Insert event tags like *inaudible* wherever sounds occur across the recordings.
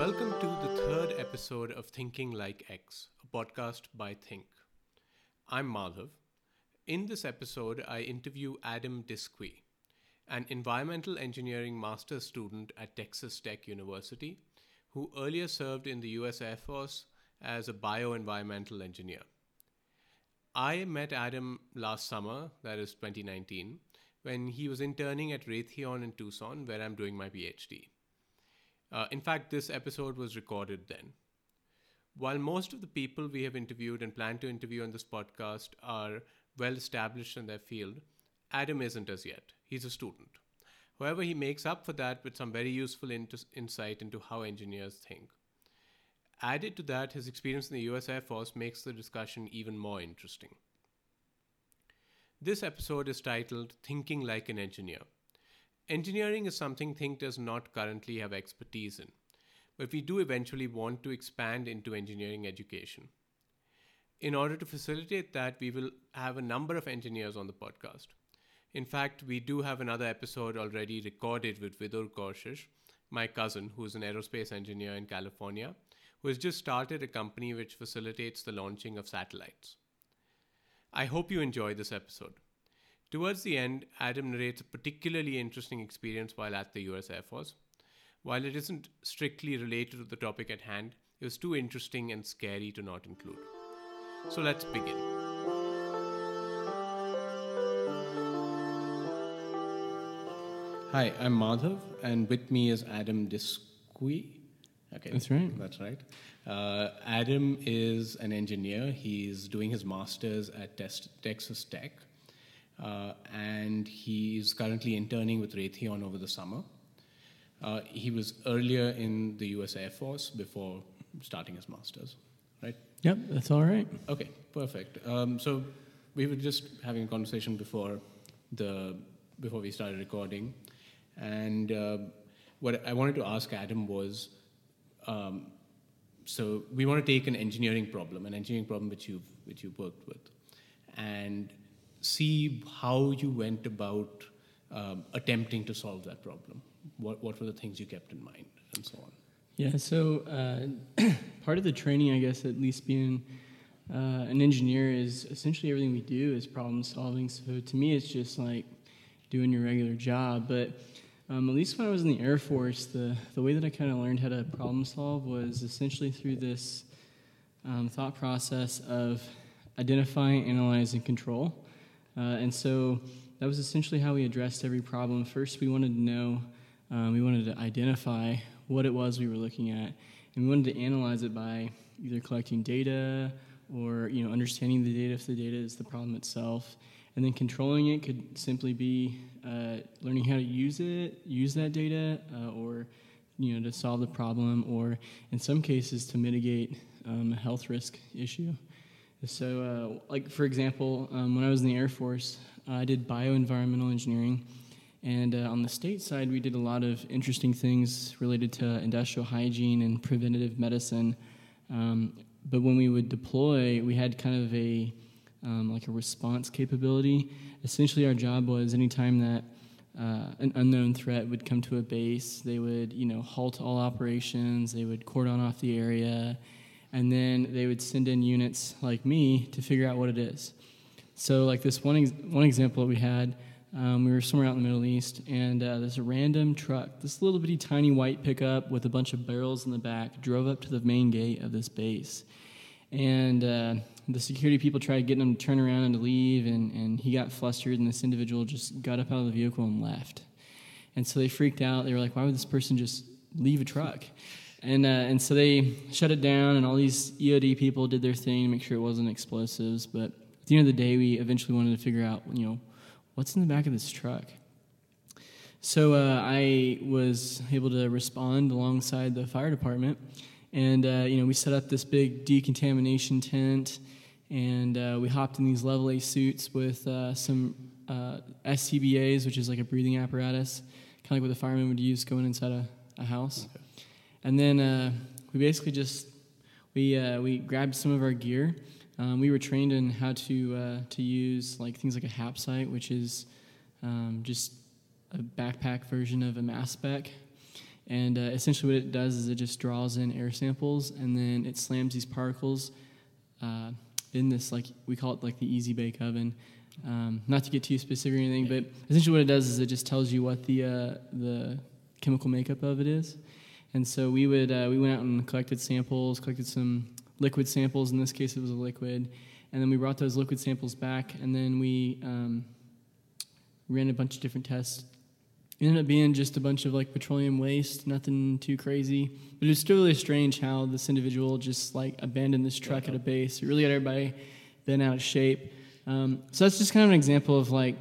Welcome to the third episode of Thinking Like X, a podcast by Think. I'm Madhav. In this episode, I interview Adam Disqui, an environmental engineering master's student at Texas Tech University, who earlier served in the US Air Force as a bioenvironmental engineer. I met Adam last summer, that is 2019, when he was interning at Raytheon in Tucson, where I'm doing my PhD. Uh, in fact, this episode was recorded then. While most of the people we have interviewed and plan to interview on this podcast are well established in their field, Adam isn't as yet. He's a student. However, he makes up for that with some very useful int- insight into how engineers think. Added to that, his experience in the US Air Force makes the discussion even more interesting. This episode is titled Thinking Like an Engineer. Engineering is something Think does not currently have expertise in, but we do eventually want to expand into engineering education. In order to facilitate that, we will have a number of engineers on the podcast. In fact, we do have another episode already recorded with Vidur Korshish, my cousin, who is an aerospace engineer in California, who has just started a company which facilitates the launching of satellites. I hope you enjoy this episode. Towards the end, Adam narrates a particularly interesting experience while at the US Air Force. While it isn't strictly related to the topic at hand, it was too interesting and scary to not include. So let's begin. Hi, I'm Madhav, and with me is Adam Disqui. Okay, that's right. That's right. Uh, Adam is an engineer. He's doing his master's at Texas Tech, uh, and is currently interning with Raytheon over the summer. Uh, he was earlier in the U.S. Air Force before starting his master's, right? Yep, that's all right. Okay, perfect. Um, so we were just having a conversation before the before we started recording, and uh, what I wanted to ask Adam was, um, so we want to take an engineering problem, an engineering problem which you've which you've worked with, and see how you went about um, attempting to solve that problem. What what were the things you kept in mind, and so on. Yeah, so uh, *clears throat* part of the training, I guess, at least being uh, an engineer, is essentially everything we do is problem solving. So to me, it's just like doing your regular job. But um, at least when I was in the Air Force, the, the way that I kind of learned how to problem solve was essentially through this um, thought process of identify, analyze, and control. Uh, and so that was essentially how we addressed every problem. First, we wanted to know, um, we wanted to identify what it was we were looking at, and we wanted to analyze it by either collecting data or you know understanding the data if the data is the problem itself and then controlling it could simply be uh, learning how to use it, use that data, uh, or you know to solve the problem, or in some cases to mitigate um, a health risk issue. So, uh, like for example, um, when I was in the Air Force, I did bioenvironmental engineering, and uh, on the state side, we did a lot of interesting things related to industrial hygiene and preventative medicine. Um, but when we would deploy, we had kind of a um, like a response capability. Essentially, our job was anytime that uh, an unknown threat would come to a base, they would, you know, halt all operations. They would cordon off the area, and then they would send in units like me to figure out what it is. So, like this one ex- one example that we had, um, we were somewhere out in the Middle East, and uh, a random truck, this little bitty tiny white pickup with a bunch of barrels in the back, drove up to the main gate of this base, and uh, the security people tried getting him to turn around and to leave, and, and he got flustered, and this individual just got up out of the vehicle and left. And so they freaked out. They were like, why would this person just leave a truck? And, uh, and so they shut it down, and all these EOD people did their thing to make sure it wasn't explosives. But at the end of the day, we eventually wanted to figure out, you know, what's in the back of this truck? So uh, I was able to respond alongside the fire department, and uh, you know we set up this big decontamination tent and uh, we hopped in these level A suits with uh, some uh, SCBAs, which is like a breathing apparatus, kind of like what the firemen would use going inside a, a house. And then uh, we basically just we uh, we grabbed some of our gear. Um, we were trained in how to uh, to use like things like a HAPSITE, which is um, just a backpack version of a mass spec. And uh, essentially, what it does is it just draws in air samples, and then it slams these particles uh, in this like we call it like the easy bake oven. Um, not to get too specific or anything, but essentially what it does is it just tells you what the uh, the chemical makeup of it is. And so we would uh, we went out and collected samples, collected some liquid samples. In this case, it was a liquid, and then we brought those liquid samples back, and then we um, ran a bunch of different tests. It ended up being just a bunch of like petroleum waste, nothing too crazy. But it was still really strange how this individual just like abandoned this truck at a base. It really got everybody bent out of shape. Um, so that's just kind of an example of like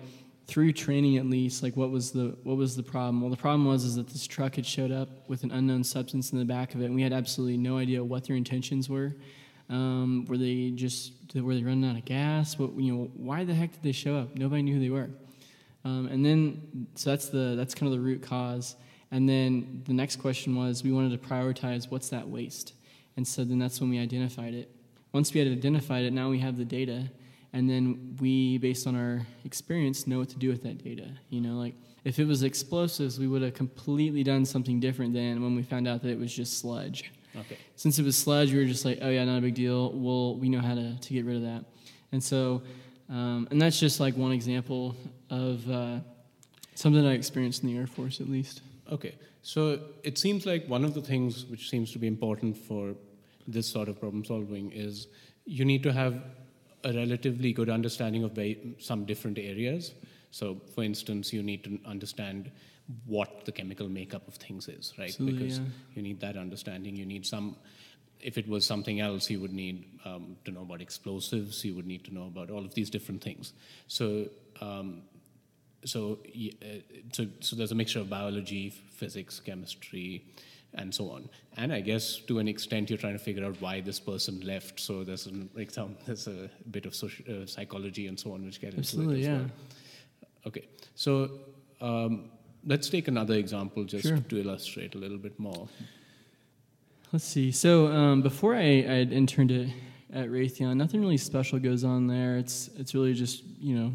through training at least, like what was the what was the problem? Well, the problem was is that this truck had showed up with an unknown substance in the back of it, and we had absolutely no idea what their intentions were. Um, were they just were they running out of gas? What you know? Why the heck did they show up? Nobody knew who they were. Um, and then so that's the that's kind of the root cause. And then the next question was we wanted to prioritize what's that waste, and so then that's when we identified it. Once we had identified it, now we have the data and then we based on our experience know what to do with that data you know? Like if it was explosives we would have completely done something different than when we found out that it was just sludge. Okay. Since it was sludge we were just like oh yeah not a big deal. We'll we know how to, to get rid of that. And so um, and that's just like one example of uh, something i experienced in the air force at least. Okay. So it seems like one of the things which seems to be important for this sort of problem solving is you need to have a relatively good understanding of some different areas. So, for instance, you need to understand what the chemical makeup of things is, right? Absolutely, because yeah. you need that understanding. You need some. If it was something else, you would need um, to know about explosives. You would need to know about all of these different things. So, um, so, uh, so, so there's a mixture of biology, physics, chemistry, and so on. And I guess to an extent, you're trying to figure out why this person left. So there's an example, there's a bit of social, uh, psychology and so on which get Absolutely, into it as yeah. well. Okay, so um, let's take another example just sure. to illustrate a little bit more. Let's see. So um, before I, I interned at, at Raytheon, nothing really special goes on there. It's it's really just you know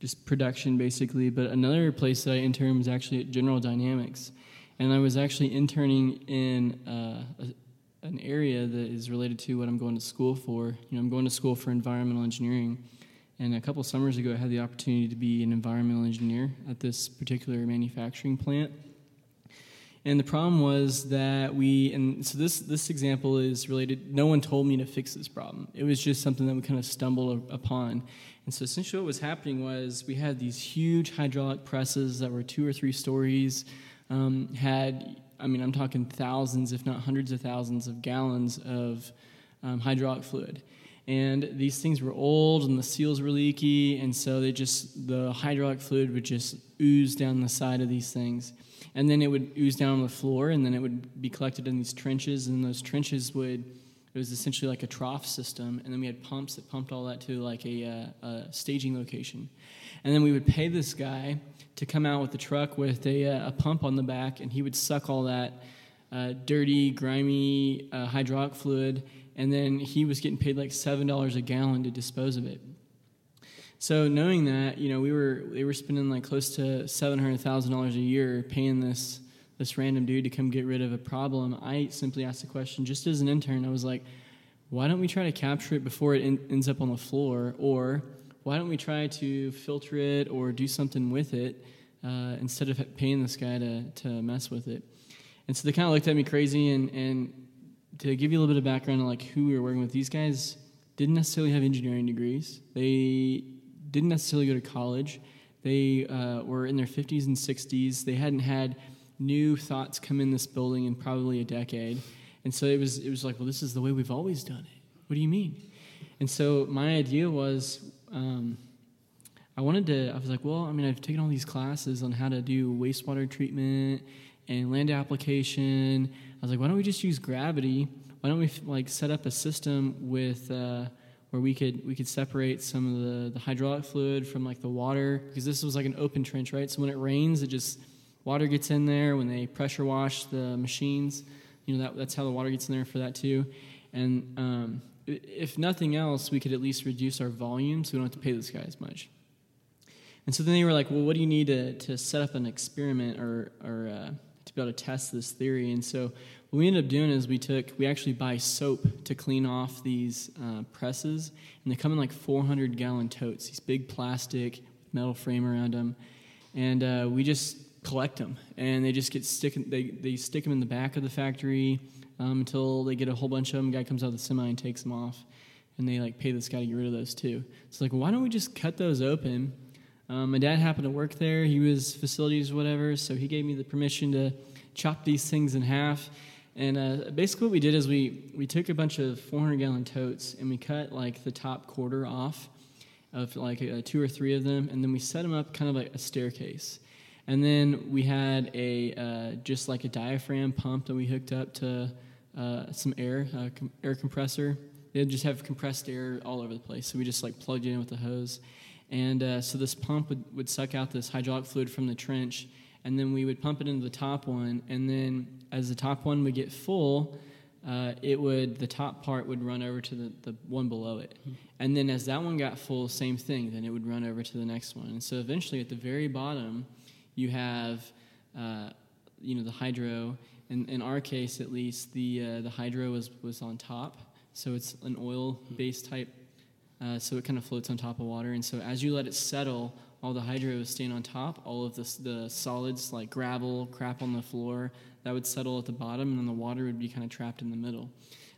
just production basically. But another place that I interned was actually at General Dynamics and I was actually interning in uh, a, an area that is related to what I'm going to school for. You know, I'm going to school for environmental engineering, and a couple summers ago, I had the opportunity to be an environmental engineer at this particular manufacturing plant. And the problem was that we, and so this this example is related. No one told me to fix this problem. It was just something that we kind of stumbled upon. And so essentially, what was happening was we had these huge hydraulic presses that were two or three stories um, had, I mean, I'm talking thousands, if not hundreds of thousands of gallons of um, hydraulic fluid. And these things were old and the seals were leaky, and so they just, the hydraulic fluid would just ooze down the side of these things. And then it would ooze down on the floor, and then it would be collected in these trenches, and those trenches would, it was essentially like a trough system, and then we had pumps that pumped all that to like a, uh, a staging location. And then we would pay this guy to come out with the truck with a, uh, a pump on the back, and he would suck all that uh, dirty, grimy uh, hydraulic fluid, and then he was getting paid like seven dollars a gallon to dispose of it. So knowing that, you know, we were they were spending like close to seven hundred thousand dollars a year paying this this random dude to come get rid of a problem. I simply asked the question, just as an intern, I was like, why don't we try to capture it before it in, ends up on the floor, or why don't we try to filter it or do something with it uh, instead of paying this guy to, to mess with it? And so they kind of looked at me crazy. And, and to give you a little bit of background on like who we were working with, these guys didn't necessarily have engineering degrees. They didn't necessarily go to college. They uh, were in their 50s and 60s. They hadn't had new thoughts come in this building in probably a decade. And so it was, it was like, well, this is the way we've always done it. What do you mean? And so my idea was um, I wanted to, I was like, well, I mean, I've taken all these classes on how to do wastewater treatment and land application. I was like, why don't we just use gravity? Why don't we like set up a system with uh, where we could we could separate some of the, the hydraulic fluid from like the water because this was like an open trench, right? So when it rains, it just water gets in there. When they pressure wash the machines, you know that that's how the water gets in there for that too. And um, if nothing else, we could at least reduce our volume so we don't have to pay this guy as much. And so then they were like, well, what do you need to, to set up an experiment or, or uh, to be able to test this theory. And so what we ended up doing is we took we actually buy soap to clean off these uh, presses, and they come in like 400 gallon totes, these big plastic metal frame around them, and uh, we just collect them, and they just get stick they they stick them in the back of the factory um, until they get a whole bunch of them. guy comes out of the semi and takes them off, and they like pay this guy to get rid of those too. It's like why don't we just cut those open? Um, my dad happened to work there. He was facilities whatever, so he gave me the permission to chop these things in half. And uh, basically, what we did is we we took a bunch of 400 gallon totes and we cut like the top quarter off of like uh, two or three of them, and then we set them up kind of like a staircase. And then we had a uh, just like a diaphragm pump that we hooked up to uh, some air, uh, com- air compressor. They just have compressed air all over the place. So we just like plugged it in with a hose. And uh, so this pump would, would suck out this hydraulic fluid from the trench, and then we would pump it into the top one. And then as the top one would get full, uh, it would the top part would run over to the, the one below it and then as that one got full same thing then it would run over to the next one and so eventually at the very bottom you have uh, you know the hydro. In, in our case at least the uh, the hydro was was on top. So it's an oil based type uh, so it kind of floats on top of water. And so as you let it settle all the hydro is staying on top. All of the, the solids like gravel crap on the floor that would settle at the bottom and then the water would be kind of trapped in the middle.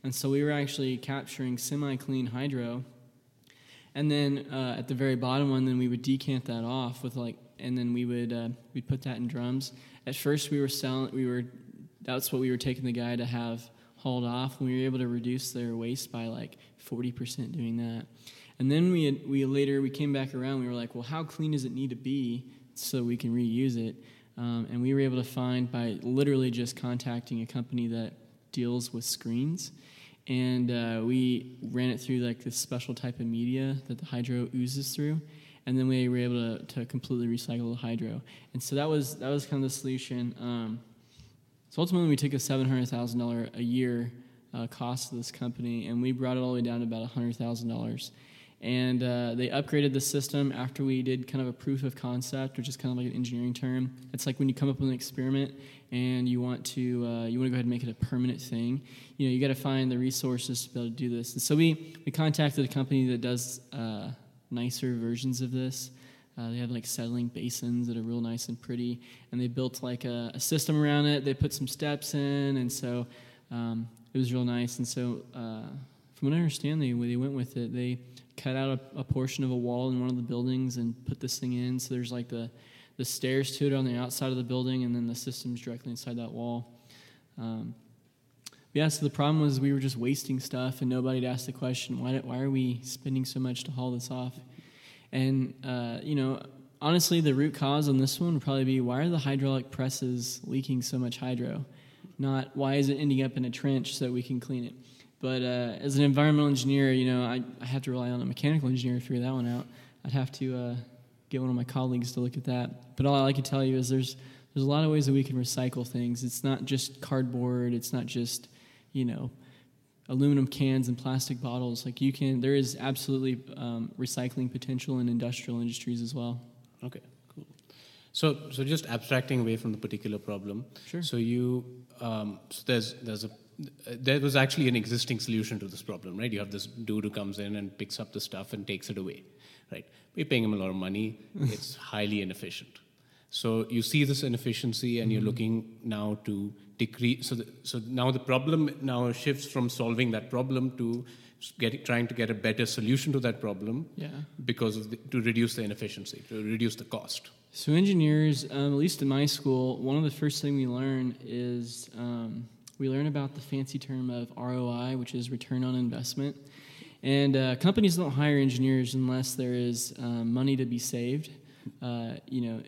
And so we were actually capturing semi-clean hydro. And then uh, at the very bottom one then we would decant that off with like and then we would uh, we'd put that in drums. At first we were selling we were that's what we were taking the guy to have hauled off and we were able to reduce their waste by like 40% doing that. And then we had, we later we came back around we were like well how clean does it need to be so we can reuse it? Um, and we were able to find by literally just contacting a company that deals with screens. And uh, we ran it through like this special type of media that the hydro oozes through and then we were able to, to completely recycle the hydro and so that was that was kind of the solution um, so ultimately we took a $700000 a year uh, cost of this company and we brought it all the way down to about $100000 and uh, they upgraded the system after we did kind of a proof of concept, which is kind of like an engineering term. It's like when you come up with an experiment and you want to uh, you want to go ahead and make it a permanent thing. You know, you got to find the resources to be able to do this. And so we we contacted a company that does uh, nicer versions of this. Uh, they have like settling basins that are real nice and pretty, and they built like a, a system around it. They put some steps in, and so um, it was real nice. And so, uh, from what I understand, they they went with it. They cut out a, a, portion of a wall in one of the buildings and put this thing in. So there's like the, the stairs to it on the outside of the building, and then the system's directly inside that wall. Um, yeah, so the problem was we were just wasting stuff, and nobody asked the question, why, why are we spending so much to haul this off? And, uh, you know, honestly, the root cause on this one would probably be why are the hydraulic presses leaking so much hydro? Not why is it ending up in a trench so we can clean it? But uh, as an environmental engineer, you know, I, I have to rely on a mechanical engineer to figure that one out. I'd have to uh, get one of my colleagues to look at that. But all I can tell you is there's there's a lot of ways that we can recycle things. It's not just cardboard. It's not just you know aluminum cans and plastic bottles. Like you can, there is absolutely um, recycling potential in industrial industries as well. Okay, cool. So, so just abstracting away from the particular problem. Sure. So you, um, so there's there's a there was actually an existing solution to this problem, right? You have this dude who comes in and picks up the stuff and takes it away, right? We're paying him a lot of money. *laughs* it's highly inefficient. So you see this inefficiency, and you're mm-hmm. looking now to decrease. So, the, so now the problem now shifts from solving that problem to get, trying to get a better solution to that problem. Yeah. Because of the, to reduce the inefficiency, to reduce the cost. So engineers, um, at least in my school, one of the first things we learn is. Um, we learn about the fancy term of ROI, which is return on investment. And uh, companies don't hire engineers unless there is um, money to be saved. Uh, you know,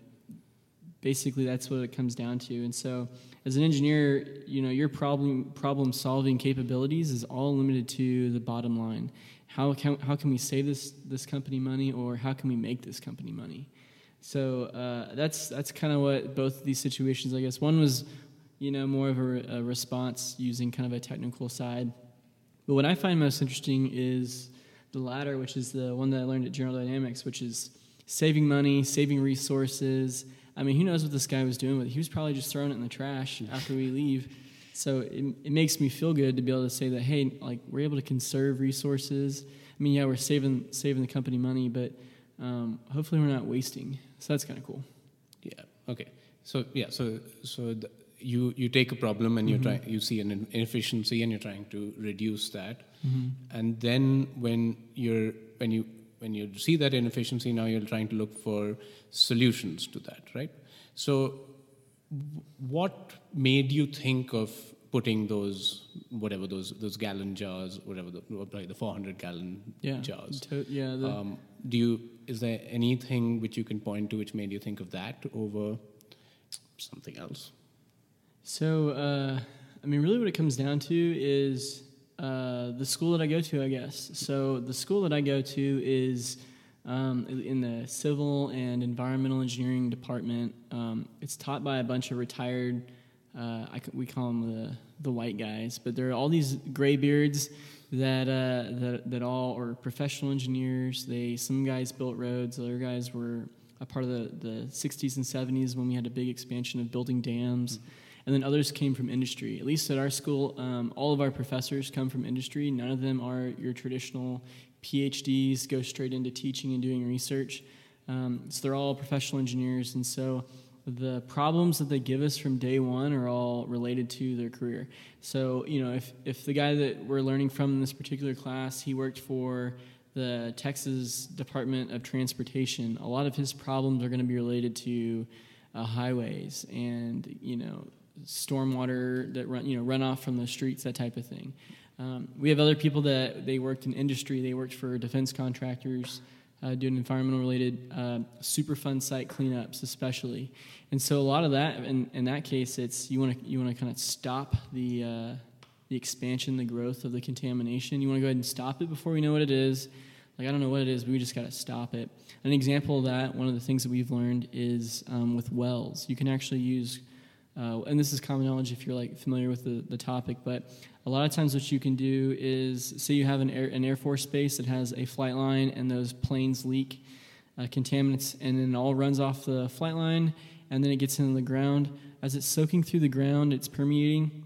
basically that's what it comes down to. And so, as an engineer, you know, your problem problem solving capabilities is all limited to the bottom line. How can how can we save this this company money, or how can we make this company money? So uh, that's that's kind of what both of these situations, I guess. One was you know, more of a, a, response using kind of a technical side. But what I find most interesting is the latter, which is the one that I learned at General Dynamics, which is saving money, saving resources, I mean, who knows what this guy was doing with it? He was probably just throwing it in the trash after we leave. So it, it makes me feel good to be able to say that, hey, like we're able to conserve resources. I mean, yeah, we're saving saving the company money, but um, hopefully we're not wasting. So that's kind of cool. Yeah. Okay. So yeah. So so the, you you take a problem and you Mm-hmm. try you see an inefficiency and you're trying to reduce that, Mm-hmm. and then when you're when you when you see that inefficiency, now you're trying to look for solutions to that, right? So what made you think of putting those whatever those those gallon jars, whatever the probably the 400 gallon Yeah. jars? To- yeah. The, Um, do you is there anything which you can point to which made you think of that over something else? So, uh, I mean, really, what it comes down to is uh, the school that I go to, I guess. So, the school that I go to is um, in the civil and environmental engineering department. Um, it's taught by a bunch of retired, uh, I, we call them the, the white guys, but there are all these gray beards that, uh, that, that all are professional engineers. They Some guys built roads, other guys were a part of the, the 60s and 70s when we had a big expansion of building dams and then others came from industry. At least at our school, um, all of our professors come from industry. None of them are your traditional PhDs, go straight into teaching and doing research. Um, so they're all professional engineers, and so the problems that they give us from day one are all related to their career. So you know, if if the guy that we're learning from in this particular class, he worked for the Texas Department of Transportation, a lot of his problems are going to be related to uh, highways and you know stormwater that run you know runoff from the streets that type of thing. Um, we have other people that they worked in industry. They worked for defense contractors, uh, doing environmental related uh, Superfund site cleanups, especially. And so a lot of that, in, in that case, it's you want to you want to kind of stop the uh, the expansion, the growth of the contamination. You want to go ahead and stop it before we know what it is. Like I don't know what it is, but we just got to stop it. An example of that, one of the things that we've learned is um, with wells. You can actually use, uh, and this is common knowledge if you're like familiar with the, the topic, but a lot of times what you can do is say you have an air, an air force base that has a flight line and those planes leak uh, contaminants, and then it all runs off the flight line, and then it gets into the ground. As it's soaking through the ground, it's permeating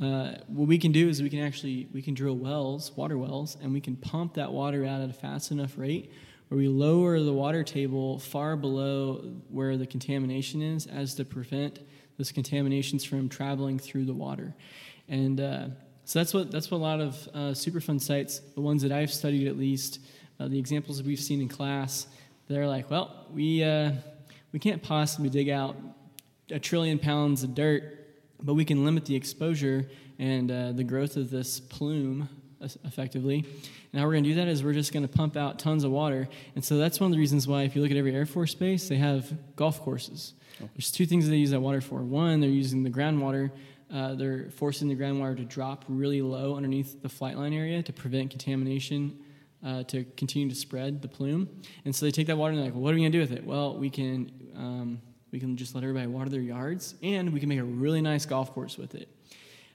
uh, what we can do is we can actually we can drill wells, water wells, and we can pump that water out at a fast enough rate where we lower the water table far below where the contamination is, as to prevent those contaminations from traveling through the water. And uh, so that's what that's what a lot of uh, Superfund sites, the ones that I've studied at least, uh, the examples that we've seen in class, they're like, well, we uh, we can't possibly dig out a trillion pounds of dirt but we can limit the exposure and uh, the growth of this plume effectively. And how we're going to do that is we're just going to pump out tons of water. And so that's one of the reasons why, if you look at every Air Force base, they have golf courses. There's two things that they use that water for. One, they're using the groundwater. Uh, they're forcing the groundwater to drop really low underneath the flight line area to prevent contamination uh, to continue to spread the plume. And so they take that water and they're like, well, what are we going to do with it? Well, we can um, we can just let everybody water their yards, and we can make a really nice golf course with it.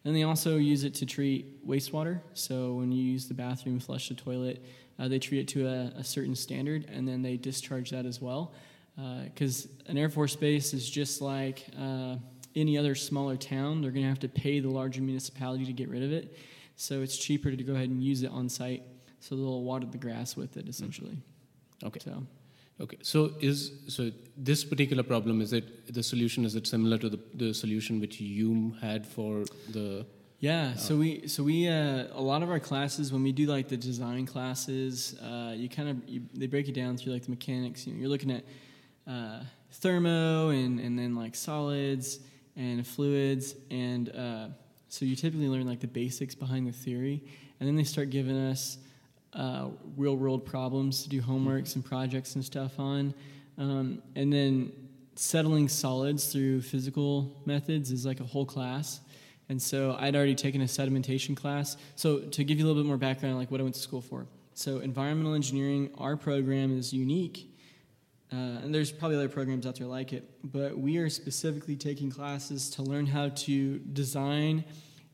And they also use it to treat wastewater. So when you use the bathroom, flush the toilet, uh, they treat it to a, a certain standard, and then they discharge that as well. Because an Air Force base is just like uh, any other smaller town. They're going to have to pay the larger municipality to get rid of it. So it's cheaper to go ahead and use it on site. So they'll water the grass with it, essentially. Okay. So. Okay. So is so this particular problem is it the solution is it similar to the, the solution which you had for the Yeah, so we so we uh, a lot of our classes when we do like the design classes, uh, you kind of you, they break it down through like the mechanics. You know, you're looking at uh, thermo and and then like solids and fluids, and uh, so you typically learn like the basics behind the theory, and then they start giving us uh, real world problems to do homeworks and projects and stuff on, um, and then settling solids through physical methods is like a whole class. And so I'd already taken a sedimentation class. So to give you a little bit more background, like what I went to school for. So environmental engineering, our program is unique, uh, and there's probably other programs out there like it. But we are specifically taking classes to learn how to design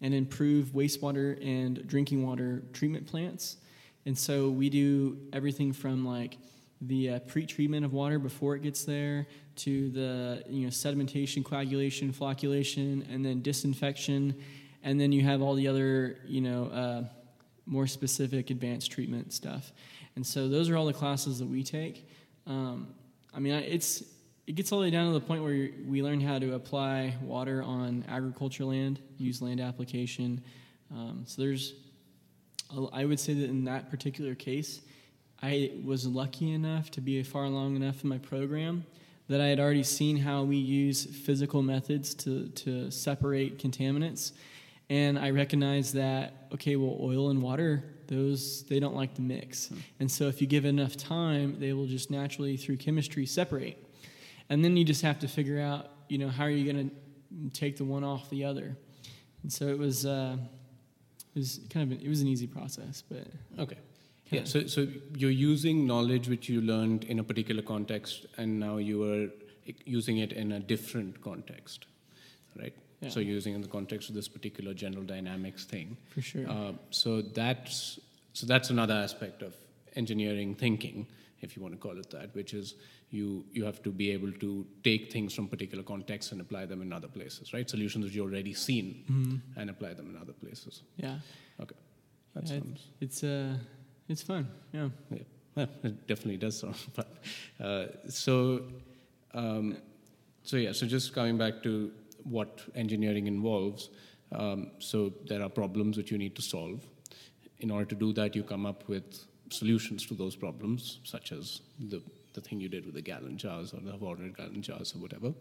and improve wastewater and drinking water treatment plants. And so we do everything from like the uh, pre-treatment of water before it gets there, to the you know sedimentation, coagulation, flocculation, and then disinfection, and then you have all the other you know uh, more specific advanced treatment stuff. And so those are all the classes that we take. Um, I mean, it's it gets all the way down to the point where we learn how to apply water on agriculture land, use land application. Um, so there's, I would say that in that particular case, I was lucky enough to be far along enough in my program that I had already seen how we use physical methods to, to separate contaminants. And I recognized that, okay, well, oil and water, those, they don't like to mix. Hmm. And so if you give enough time, they will just naturally, through chemistry, separate. And then you just have to figure out, you know, how are you going to take the one off the other. And so it was, uh, it was kind of, an, it was an easy process, but. Okay. Yeah, so, so you're using knowledge which you learned in a particular context, and now you are using it in a different context, right? Yeah. So you're using in the context of this particular general dynamics thing. For sure. Uh, so that's so that's another aspect of engineering thinking, if you want to call it that, which is you you have to be able to take things from particular contexts and apply them in other places, right? Solutions that you've already seen mm-hmm. and apply them in other places. Yeah. Okay. That yeah, sounds. It's uh, it's fun. Yeah. Yeah. Well, it definitely does sound *laughs* fun. Uh, so, um, so yeah. So just coming back to what engineering involves. Um, so there are problems which you need to solve. In order to do that, you come up with solutions to those problems, such as the, the thing you did with the gallon jars or the 400 gallon jars or whatever.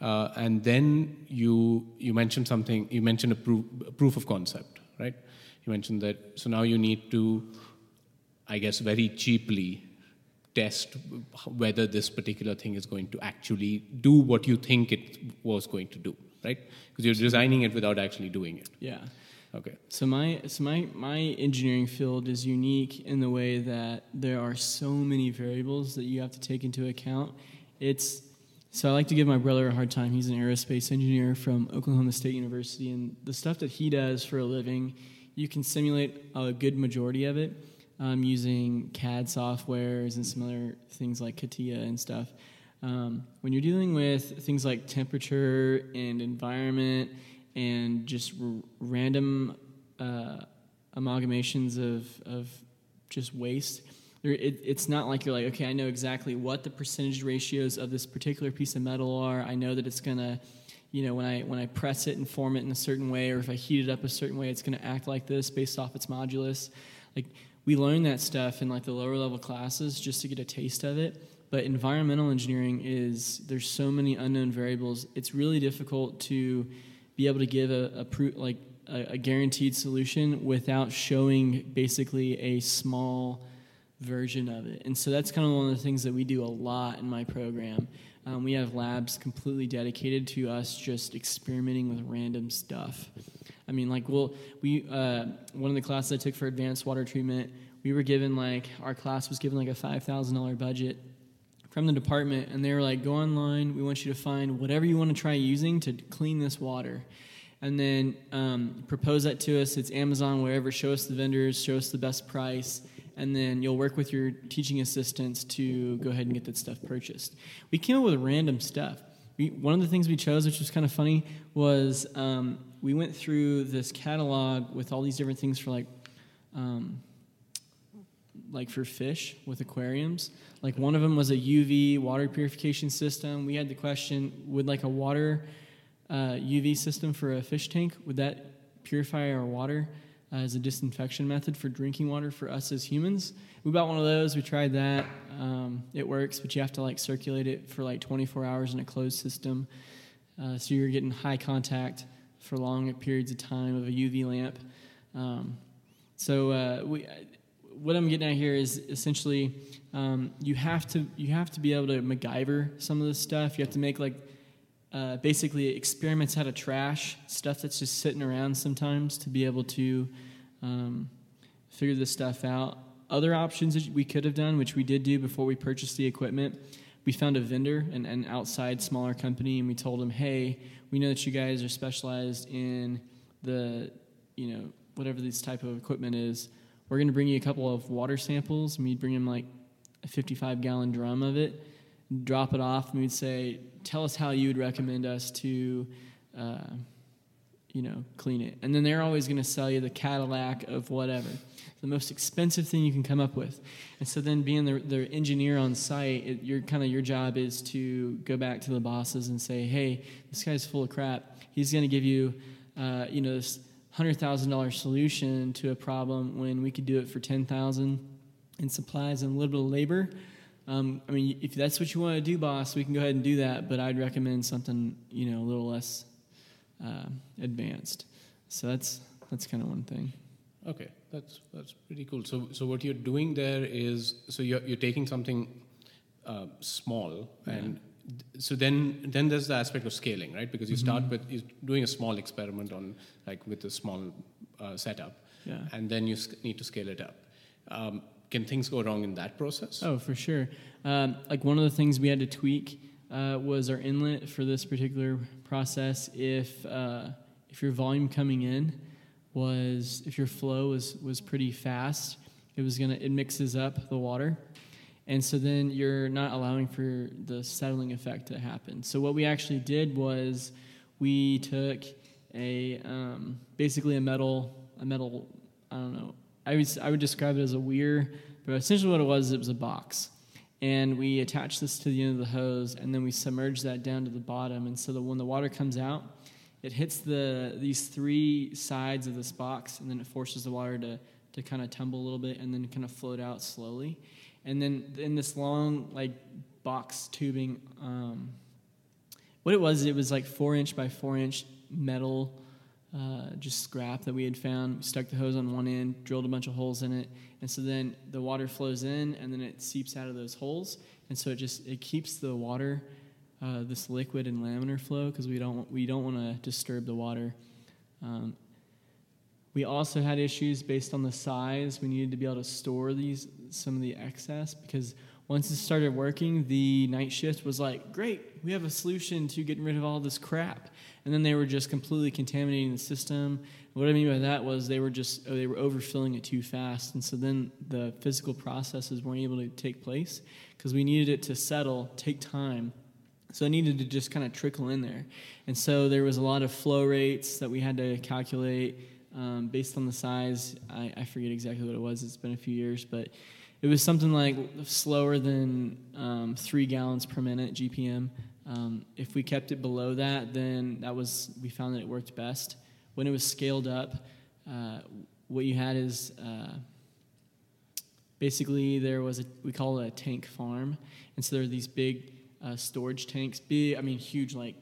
Uh, and then you you mentioned something. You mentioned a proof, a proof of concept, right? You mentioned that. So now you need to, I guess, very cheaply test whether this particular thing is going to actually do what you think it was going to do, right? Because you're designing it without actually doing it. Yeah. Okay. So my so my my engineering field is unique in the way that there are so many variables that you have to take into account. It's so I like to give my brother a hard time. He's an aerospace engineer from Oklahoma State University, and the stuff that he does for a living, you can simulate a good majority of it um, using CAD softwares and other things like CATIA and stuff. Um, when you're dealing with things like temperature and environment and just r- random uh, amalgamations of, of just waste, it, it's not like you're like, okay, I know exactly what the percentage ratios of this particular piece of metal are. I know that it's gonna, you know, when I when I press it and form it in a certain way, or if I heat it up a certain way, it's gonna act like this based off its modulus. Like we learn that stuff in like the lower level classes just to get a taste of it but environmental engineering is there's so many unknown variables it's really difficult to be able to give a, a like a, a, guaranteed solution without showing basically a small version of it. And so that's kind of one of the things that we do a lot in my program. Um, we have labs completely dedicated to us just experimenting with random stuff. I mean, like, well, we uh, one of the classes I took for advanced water treatment, we were given like our class was given like a five thousand dollar budget from the department, and they were like, go online. We want you to find whatever you want to try using to clean this water, and then um, propose that to us. It's Amazon, wherever. Show us the vendors, show us the best price, and then you'll work with your teaching assistants to go ahead and get that stuff purchased. We came up with random stuff. We, one of the things we chose, which was kind of funny, was um, we went through this catalog with all these different things for like, um, like for fish with aquariums. Like one of them was a UV water purification system. We had the question: Would like a water uh, UV system for a fish tank would that purify our water uh, as a disinfection method for drinking water for us as humans? We bought one of those. We tried that. Um, it works, but you have to like circulate it for like 24 hours in a closed system. Uh, so you're getting high contact for long periods of time of a UV lamp. Um, so uh, we, what I'm getting at here is essentially um, you have to you have to be able to MacGyver some of this stuff. You have to make like uh, basically experiments out of trash, stuff that's just sitting around sometimes to be able to um, figure this stuff out other options that we could have done, which we did do before we purchased the equipment, we found a vendor, an, an outside smaller company, and we told them, hey, we know that you guys are specialized in the, you know, whatever this type of equipment is. We're going to bring you a couple of water samples, and we bring them like a 55 gallon drum of it, drop it off, and we'd say, "Tell us how you would recommend us to." Uh, you know, clean it. And then they're always going to sell you the Cadillac of whatever, the most expensive thing you can come up with. And so then being the, the engineer on site, it, your kind of your job is to go back to the bosses and say, hey, this guy's full of crap. He's going to give you, uh, you know, this hundred thousand dollar solution to a problem when we could do it for ten thousand in supplies and a little bit of labor. Um, I mean, if that's what you want to do, boss, we can go ahead and do that. But I'd recommend something, you know, a little less uh, advanced. So that's that's kind of one thing. Okay, that's that's pretty cool. So so what you're doing there is so you're you're taking something uh, small Yeah. and so then then there's the aspect of scaling right because you start Mhm. with doing a small experiment on like with a small uh, setup Yeah. and then you need to scale it up um, can things go wrong in that process Oh, for sure. Um, like one of the things we had to tweak uh, was our inlet for this particular process. If uh, if your volume coming in was if your flow was was pretty fast, it was gonna it mixes up the water, and so then you're not allowing for the settling effect to happen. So what we actually did was we took a um, basically a metal a metal I don't know. I would I would describe it as a weir, but essentially what it was it was a box, and we attached this to the end of the hose, and then we submerged that down to the bottom, and so that when the water comes out, it hits the these three sides of this box, and then it forces the water to to kind of tumble a little bit, and then kind of float out slowly, and then in this long like box tubing. Um, what it was, it was like four inch by four inch metal, uh, just scrap that we had found. We stuck the hose on one end, drilled a bunch of holes in it, and so then the water flows in, and then it seeps out of those holes, and so it just it keeps the water, uh, this liquid and laminar flow, because we don't we don't want to disturb the water. Um, we also had issues based on the size. We needed to be able to store these some of the excess because once it started working, the night shift was like, great, we have a solution to getting rid of all this crap. And then they were just completely contaminating the system. What I mean by that was they were just oh, they were overfilling it too fast, and so then the physical processes weren't able to take place because we needed it to settle, take time. So it needed to just kind of trickle in there, and so there was a lot of flow rates that we had to calculate um, based on the size. I, I forget exactly what it was. It's been a few years, but it was something like slower than um, three gallons per minute GPM. Um, if we kept it below that, then that was we found that it worked best. When it was scaled up, uh, what you had is uh, basically there was a we call it a tank farm, and so there are these big uh, storage tanks, big I mean huge like.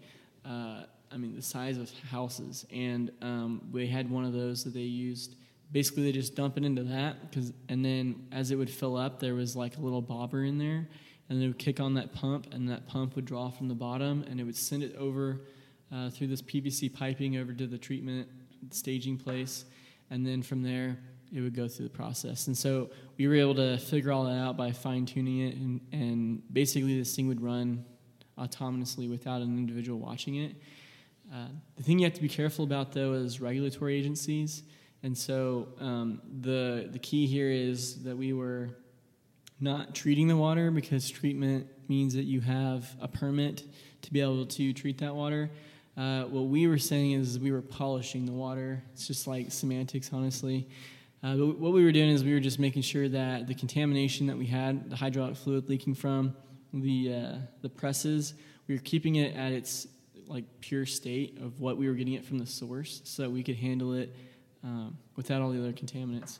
I mean, the size of houses, and um, we had one of those that they used. Basically, they just dump it into that, cause, and then as it would fill up, there was like a little bobber in there, and they would kick on that pump, and that pump would draw from the bottom, and it would send it over uh, through this PVC piping over to the treatment staging place, and then from there it would go through the process. And so we were able to figure all that out by fine tuning it, and, and basically this thing would run autonomously without an individual watching it. Uh, the thing you have to be careful about, though, is regulatory agencies. And so um, the the key here is that we were not treating the water because treatment means that you have a permit to be able to treat that water. Uh, what we were saying is we were polishing the water. It's just like semantics, honestly. Uh, but what we were doing is we were just making sure that the contamination that we had, the hydraulic fluid leaking from the uh, the presses, we were keeping it at its like pure state of what we were getting it from the source, so that we could handle it um, without all the other contaminants.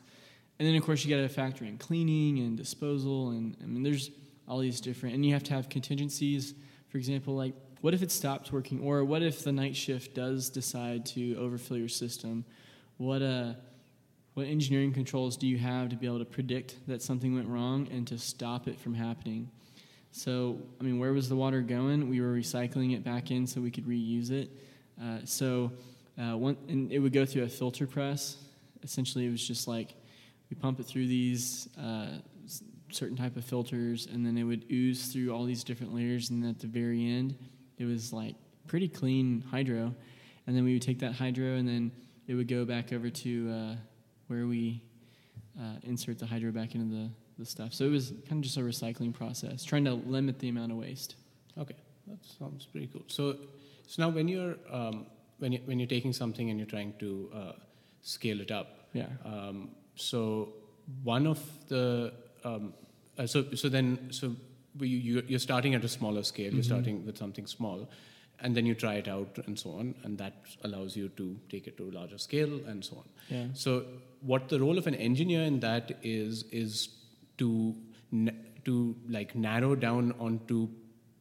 And then of course you got to factor in cleaning and disposal, and I mean there's all these different, and you have to have contingencies. For example, like what if it stops working, or what if the night shift does decide to overfill your system? What uh, what engineering controls do you have to be able to predict that something went wrong and to stop it from happening? So, I mean, where was the water going? We were recycling it back in so we could reuse it. Uh, so, uh, one, and it would go through a filter press. Essentially, it was just like we pump it through these uh, certain type of filters, and then it would ooze through all these different layers. And at the very end, it was like pretty clean hydro. And then we would take that hydro, and then it would go back over to uh, where we uh, insert the hydro back into the the stuff. So it was kind of just a recycling process, trying to limit the amount of waste. Okay, that sounds pretty cool. So, so now when you're um, when you when you're taking something and you're trying to uh, scale it up, Yeah. um, so one of the um, uh, so so then so you you- you're starting at a smaller scale. You're Mhm. starting with something small, and then you try it out and so on, and that allows you to take it to a larger scale and so on. Yeah. So, what the role of an engineer in that is is to n- to like narrow down onto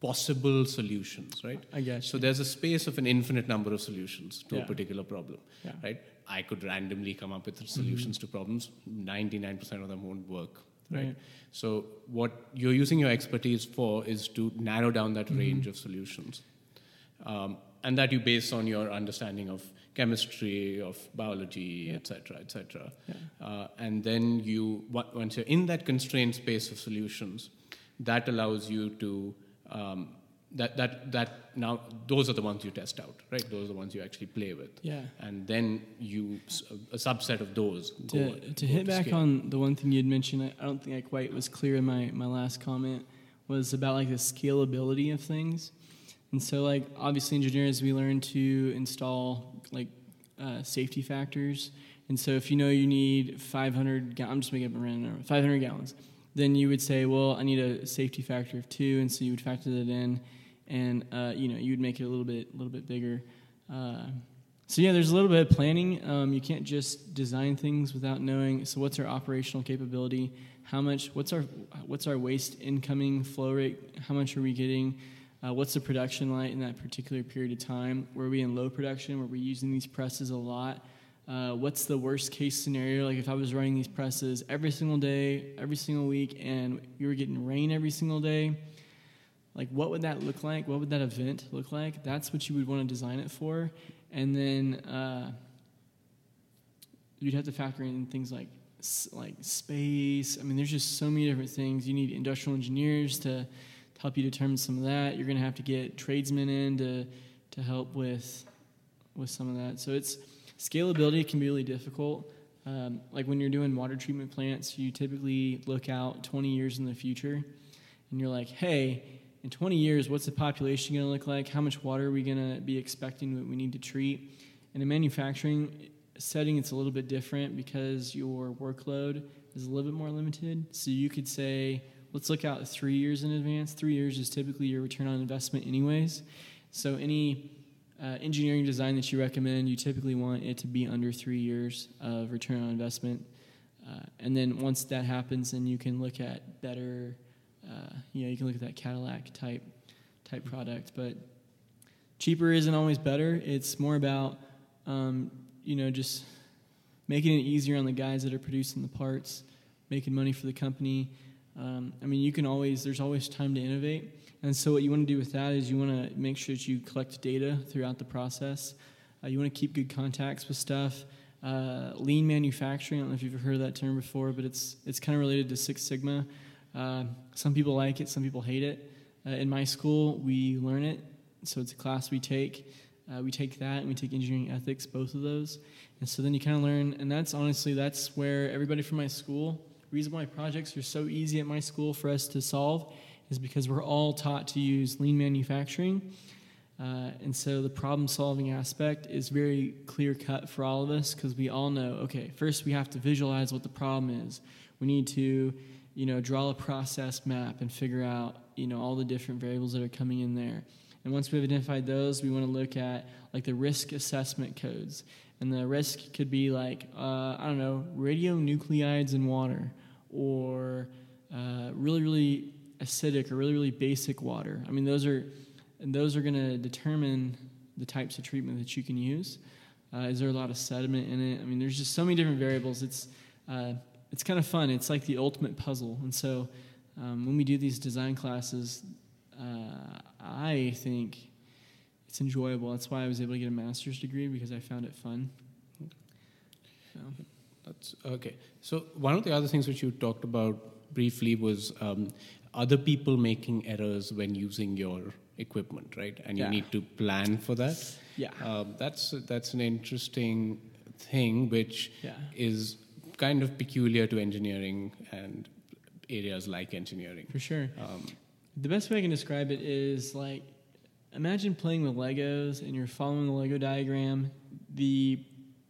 possible solutions, right? I guess. So there's a space of an infinite number of solutions to a particular problem, Yeah. right? I could randomly come up with solutions mm-hmm. to problems. Ninety-nine percent of them won't work, right? Right. So what you're using your expertise for is to narrow down that mm-hmm. range of solutions, um, and that you base on your understanding of chemistry, of biology, Yeah. et cetera, et cetera. Yeah. Uh, and then you, once you're in that constrained space of solutions, that allows you to um, that that that now those are the ones you test out, right? Those are the ones you actually play with, Yeah. and then you a subset of those go To, go to hit back scale. on the one thing you'd mentioned, I, I don't think I quite was clear in my, my last comment, was about like the scalability of things. And so, like, obviously, engineers, we learn to install like uh, safety factors. And so, if you know you need 500, ga- I'm just making up a random 500 gallons, then you would say, well, I need a safety factor of two, and so you would factor that in, and uh, you know, you would make it a little bit, a little bit bigger. Uh, so yeah, there's a little bit of planning. Um, you can't just design things without knowing. So what's our operational capability? How much? What's our what's our waste incoming flow rate? How much are we getting? Uh, what's the production like in that particular period of time? Were we in low production? Were we using these presses a lot? Uh, what's the worst case scenario? Like if I was running these presses every single day, every single week, and we were getting rain every single day, like what would that look like? What would that event look like? That's what you would want to design it for. And then uh, you'd have to factor in things like like space. I mean, there's just so many different things. You need industrial engineers to, to help you determine some of that. You're going to have to get tradesmen in to to help with with some of that. So it's scalability can be really difficult. Um, like when you're doing water treatment plants, you typically look out 20 years in the future, and you're like, hey. In 20 years, what's the population going to look like? How much water are we going to be expecting that we need to treat? And in manufacturing setting, it's a little bit different because your workload is a little bit more limited. So you could say, let's look out three years in advance. Three years is typically your return on investment, anyways. So any uh, engineering design that you recommend, you typically want it to be under three years of return on investment. Uh, and then once that happens, then you can look at better, uh, you know, you can look at that Cadillac type type product. But cheaper isn't always better. It's more about, um, you know, just making it easier on the guys that are producing the parts, making money for the company. Um, I mean, you can always, there's always time to innovate. And so, what you want to do with that is you want to make sure that you collect data throughout the process. Uh, you want to keep good contacts with stuff. Uh, lean manufacturing, I don't know if you've heard that term before, but it's, it's kind of related to Six Sigma. Uh, some people like it, some people hate it. Uh, in my school, we learn it, so it's a class we take. Uh, we take that and we take engineering ethics, both of those. And so then you kind of learn, and that's honestly, that's where everybody from my school, reason why projects are so easy at my school for us to solve is because we're all taught to use lean manufacturing. Uh, and so the problem solving aspect is very clear cut for all of us because we all know okay, first we have to visualize what the problem is. We need to, you know, draw a process map and figure out, you know, all the different variables that are coming in there. And once we've identified those, we want to look at like the risk assessment codes. And the risk could be like, uh, I don't know, radionuclides in water or uh, really, really acidic or really, really basic water. I mean, those are, and those are going to determine the types of treatment that you can use. Uh, is there a lot of sediment in it? I mean, there's just so many different variables. It's, uh, it's kind of fun. It's like the ultimate puzzle. And so um, when we do these design classes, uh, I think it's enjoyable. That's why I was able to get a master's degree because I found it fun. So, That's okay. So one of the other things which you talked about briefly was um, other people making errors when using your equipment, right? And you Yeah. need to plan for that. yeah. Um, that's that's an interesting thing, which Yeah. is kind of peculiar to engineering and areas like engineering. For sure. Um, The best way I can describe it is like imagine playing with Legos and you're following the Lego diagram the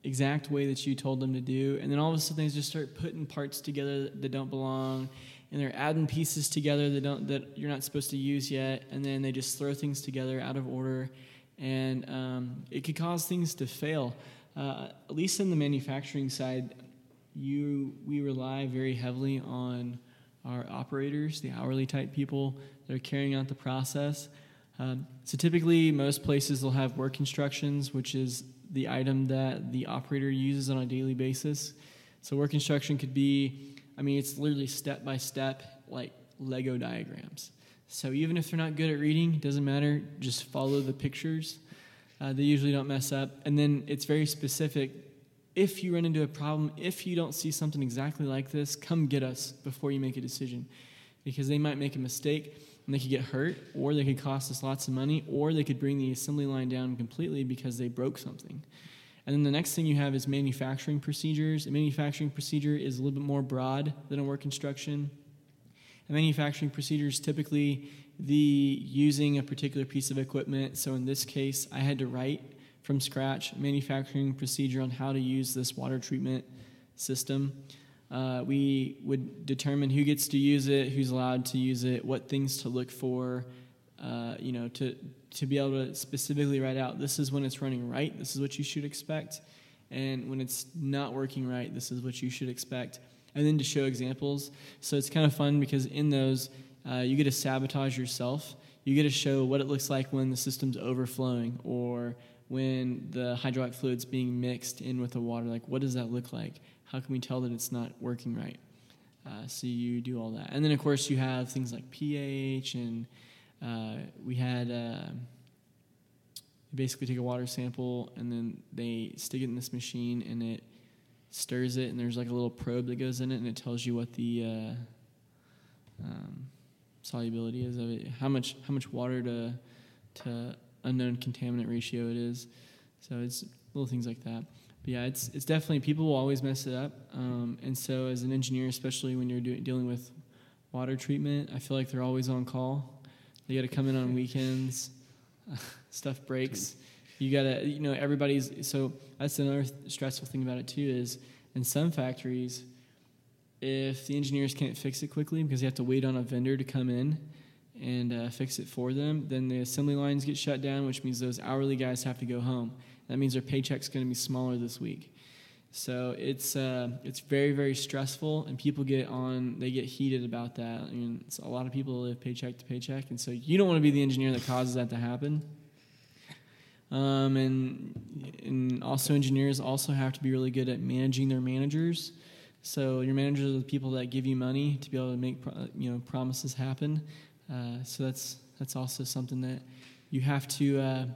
exact way that you told them to do, and then all of a sudden they just start putting parts together that don't belong, and they're adding pieces together that don't that you're not supposed to use yet, and then they just throw things together out of order, and um, it could cause things to fail. Uh, at least in the manufacturing side, you we rely very heavily on our operators, the hourly type people that are carrying out the process. Um, so typically, most places will have work instructions, which is the item that the operator uses on a daily basis. So work instruction could be, I mean, it's literally step by step, like Lego diagrams. So even if they're not good at reading, it doesn't matter. Just follow the pictures. Uh, they usually don't mess up. And then it's very specific. If you run into a problem, if you don't see something exactly like this, come get us before you make a decision. Because they might make a mistake and they could get hurt, or they could cost us lots of money, or they could bring the assembly line down completely because they broke something. And then the next thing you have is manufacturing procedures. A manufacturing procedure is a little bit more broad than a work instruction. A manufacturing procedure is typically the using a particular piece of equipment. So in this case, I had to write from scratch manufacturing procedure on how to use this water treatment system. Uh, we would determine who gets to use it, who's allowed to use it, what things to look for, uh, you know, to, to be able to specifically write out this is when it's running right, this is what you should expect, and when it's not working right, this is what you should expect, and then to show examples. So it's kind of fun because in those, uh, you get to sabotage yourself. You get to show what it looks like when the system's overflowing or when the hydraulic fluid's being mixed in with the water. Like, what does that look like? How can we tell that it's not working right? Uh, so you do all that, and then of course you have things like pH, and uh, we had uh, basically take a water sample and then they stick it in this machine and it stirs it, and there's like a little probe that goes in it, and it tells you what the uh, um, solubility is of it, how much how much water to to unknown contaminant ratio it is. So it's little things like that. But yeah, it's it's definitely people will always mess it up, um, and so as an engineer, especially when you're dealing with water treatment, I feel like they're always on call. They got to come in on weekends. *laughs* Stuff breaks. You gotta, you know, everybody's. So that's another stressful thing about it too. Is in some factories, if the engineers can't fix it quickly because they have to wait on a vendor to come in and uh, fix it for them, then the assembly lines get shut down, which means those hourly guys have to go home. That means their paycheck's going to be smaller this week. So it's uh, it's very very stressful, and people get on they get heated about that. I mean, a lot of people live paycheck to paycheck, and so you don't want to be the engineer that causes that to happen. Um, and and also engineers also have to be really good at managing their managers. So your managers are the people that give you money to be able to make you know promises happen. Uh, so that's that's also something that you have to. Uh,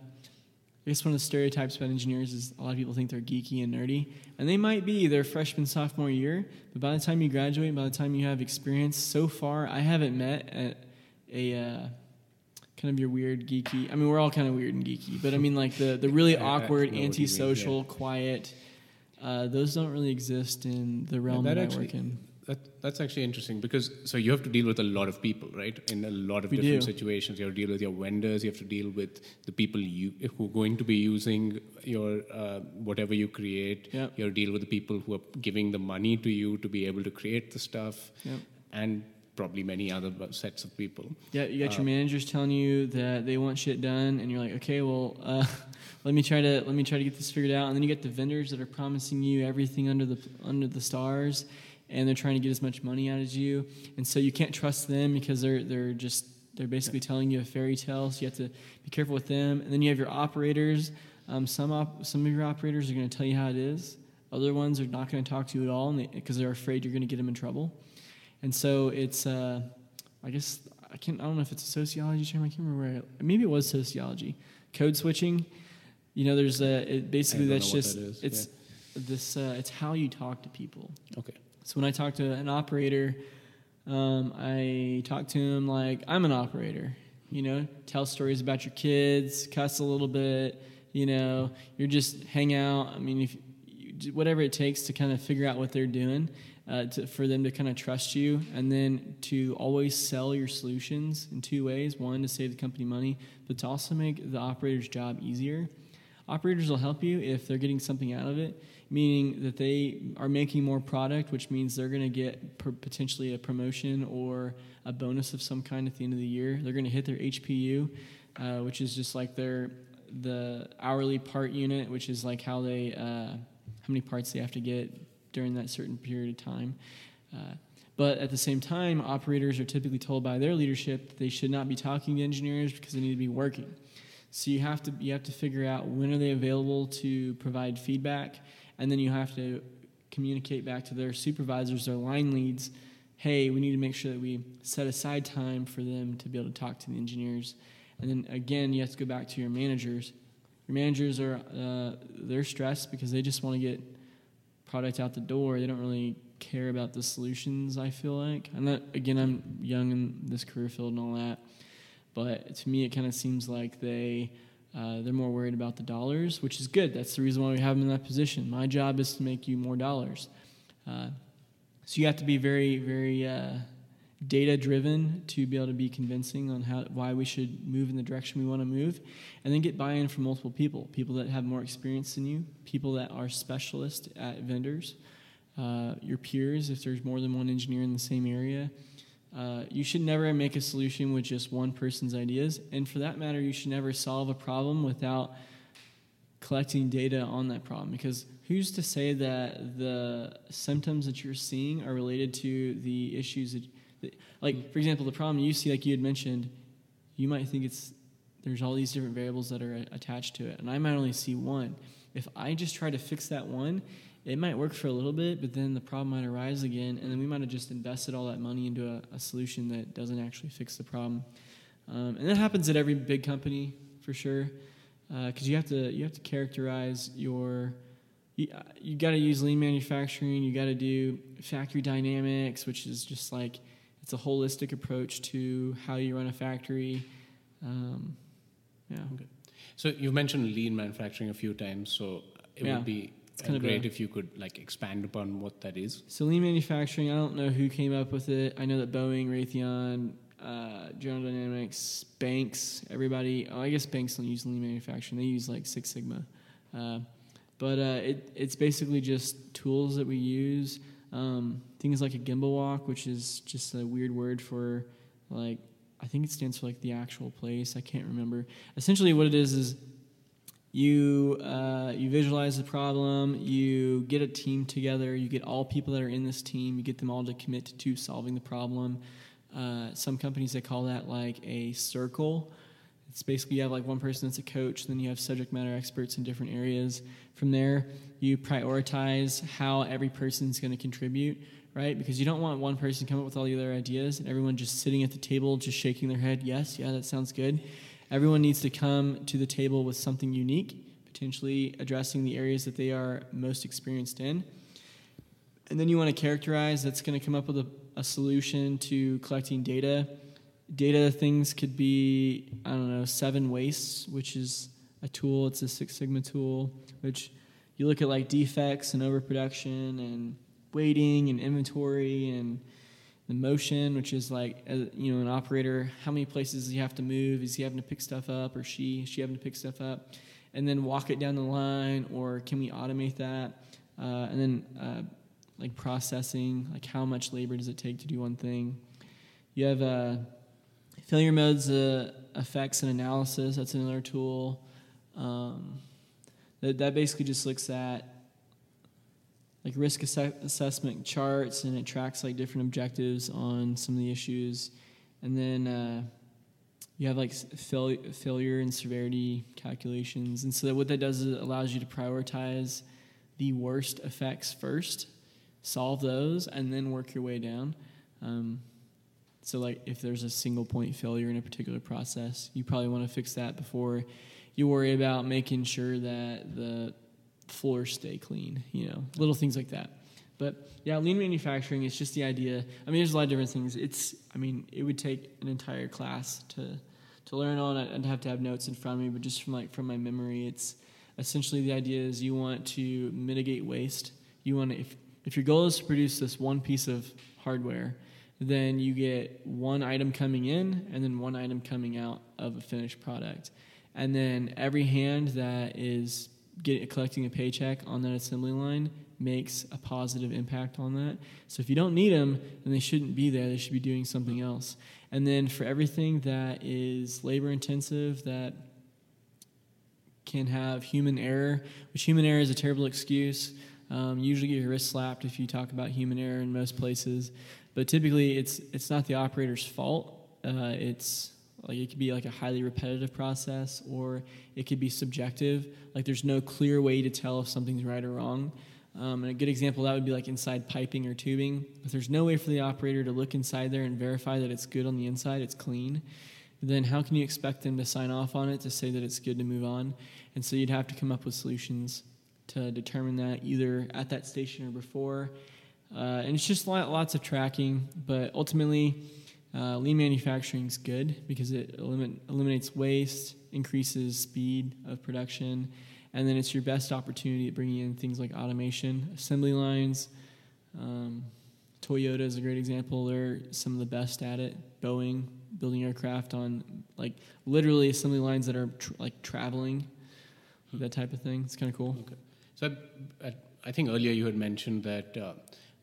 I guess one of the stereotypes about engineers is a lot of people think they're geeky and nerdy, and they might be their freshman sophomore year. But by the time you graduate, by the time you have experience, so far I haven't met at a uh, kind of your weird geeky. I mean, we're all kind of weird and geeky, but I mean like the the really *laughs* awkward, antisocial, mean, yeah. quiet. Uh, those don't really exist in the realm yeah, that, that actually, I work in that, that's actually interesting because so you have to deal with a lot of people, right? In a lot of we different do. situations, you have to deal with your vendors. You have to deal with the people you who are going to be using your uh, whatever you create. Yep. You have to deal with the people who are giving the money to you to be able to create the stuff, and probably many other sets of people. Yeah, you got uh, your managers telling you that they want shit done, and you're like, okay, well, uh, *laughs* let me try to let me try to get this figured out. And then you get the vendors that are promising you everything under the under the stars and they're trying to get as much money out of you. And so you can't trust them because they're they're just they're basically telling you a fairy tale. So you have to be careful with them. And then you have your operators. Um, some op- some of your operators are going to tell you how it is. Other ones are not going to talk to you at all because they, are afraid you're going to get them in trouble. And so it's uh, I guess I can't I don't know if it's a sociology term. I can't remember where. I, maybe it was sociology. Code switching. You know, there's a it, basically that's just that it's yeah. this uh, it's how you talk to people. Okay. So when I talk to an operator, um, I talk to him like I'm an operator. You know, tell stories about your kids, cuss a little bit. You know, you're just hang out. I mean, if you, whatever it takes to kind of figure out what they're doing. uh, to, for them to kind of trust you, and then to always sell your solutions in two ways: one to save the company money, but to also make the operator's job easier. Operators will help you if they're getting something out of it, meaning that they are making more product, which means they're going to get potentially a promotion or a bonus of some kind at the end of the year. They're going to hit their HPU, uh, which is just like their the hourly part unit, which is like how they uh, how many parts they have to get during that certain period of time. Uh, but at the same time, operators are typically told by their leadership that they should not be talking to engineers because they need to be working. So you have to you have to figure out when are they available to provide feedback, and then you have to communicate back to their supervisors, their line leads. Hey, we need to make sure that we set aside time for them to be able to talk to the engineers. And then again, you have to go back to your managers. Your managers are uh, they're stressed because they just want to get product out the door. They don't really care about the solutions. I feel like I'm not. Again, I'm young in this career field and all that, but to me, it kind of seems like they uh, they're more worried about the dollars, which is good. That's the reason why we have them in that position. My job is to make you more dollars. Uh, so you have to be very, very uh, data driven to be able to be convincing on how why we should move in the direction we want to move and then get buy-in from multiple people people that have more experience than you people that are specialists at vendors uh, your peers if there's more than one engineer in the same area uh, you should never make a solution with just one person's ideas. And for that matter you should never solve a problem without collecting data on that problem. Because who's to say that the symptoms that you're seeing are related to the issues that like for example, the problem you see, like you had mentioned, you might think it's there's all these different variables that are attached to it, and I might only see one. If I just try to fix that one, it might work for a little bit, but then the problem might arise again, and then we might have just invested all that money into a, a solution that doesn't actually fix the problem. Um, and that happens at every big company for sure, because uh, you have to you have to characterize your you, uh, you got to use lean manufacturing. You got to do factory dynamics, which is just like it's a holistic approach to how you run a factory. Um, yeah. Okay. So you've mentioned lean manufacturing a few times. So it yeah. would be kind of great a, if you could like expand upon what that is. So lean manufacturing, I don't know who came up with it. I know that Boeing, Raytheon, uh, General Dynamics, Banks, everybody. Oh, I guess Banks don't use lean manufacturing. They use like Six Sigma. Uh, but uh, it, it's basically just tools that we use um, things like a gemba walk, which is just a weird word for like I think it stands for like the actual place. I can't remember. Essentially, what it is is you uh, you visualize the problem, you get a team together, you get all people that are in this team, you get them all to commit to solving the problem. Uh, some companies they call that like a circle. It's basically you have like one person that's a coach, then you have subject matter experts in different areas. From there, you prioritize how every person's going to contribute, right? Because you don't want one person to come up with all the other ideas and everyone just sitting at the table just shaking their head, yes, yeah, that sounds good. Everyone needs to come to the table with something unique, potentially addressing the areas that they are most experienced in. And then you want to characterize that's going to come up with a, a solution to collecting data. Data things could be, I don't know, seven wastes, which is a tool, it's a Six Sigma tool, which you look at like defects and overproduction and waiting and inventory and the motion, which is like uh, you know an operator, how many places does he have to move? Is he having to pick stuff up, or she? Is she having to pick stuff up, and then walk it down the line, or can we automate that? Uh, and then uh, like processing, like how much labor does it take to do one thing? You have uh, failure modes, uh, effects and analysis. That's another tool. Um, that, that basically just looks at like risk ass- assessment charts and it tracks like different objectives on some of the issues. And then uh, you have like fail- failure and severity calculations. And so that what that does is it allows you to prioritize the worst effects first, solve those, and then work your way down. Um, so, like, if there's a single point failure in a particular process, you probably want to fix that before you worry about making sure that the floors stay clean, you know, little things like that. But yeah, lean manufacturing is just the idea. I mean, there's a lot of different things. It's, I mean, it would take an entire class to to learn on. I'd have to have notes in front of me, but just from like from my memory, it's essentially the idea is you want to mitigate waste. You want to, if if your goal is to produce this one piece of hardware, then you get one item coming in and then one item coming out of a finished product. And then every hand that is collecting a paycheck on that assembly line makes a positive impact on that. So if you don't need them, then they shouldn't be there. They should be doing something else. And then for everything that is labor intensive, that can have human error, which human error is a terrible excuse. Um, you usually get your wrist slapped if you talk about human error in most places, but typically it's it's not the operator's fault. Uh, it's like it could be like a highly repetitive process, or it could be subjective. Like there's no clear way to tell if something's right or wrong. Um, and a good example of that would be like inside piping or tubing. If there's no way for the operator to look inside there and verify that it's good on the inside, it's clean, then how can you expect them to sign off on it to say that it's good to move on? And so you'd have to come up with solutions to determine that either at that station or before. Uh, and it's just lots of tracking, but ultimately, uh, lean manufacturing is good because it elim- eliminates waste, increases speed of production, and then it's your best opportunity at bringing in things like automation, assembly lines. Um, Toyota is a great example. They're some of the best at it. Boeing building aircraft on like literally assembly lines that are tr- like traveling, that type of thing. It's kind of cool. Okay. So I, I, think earlier you had mentioned that uh,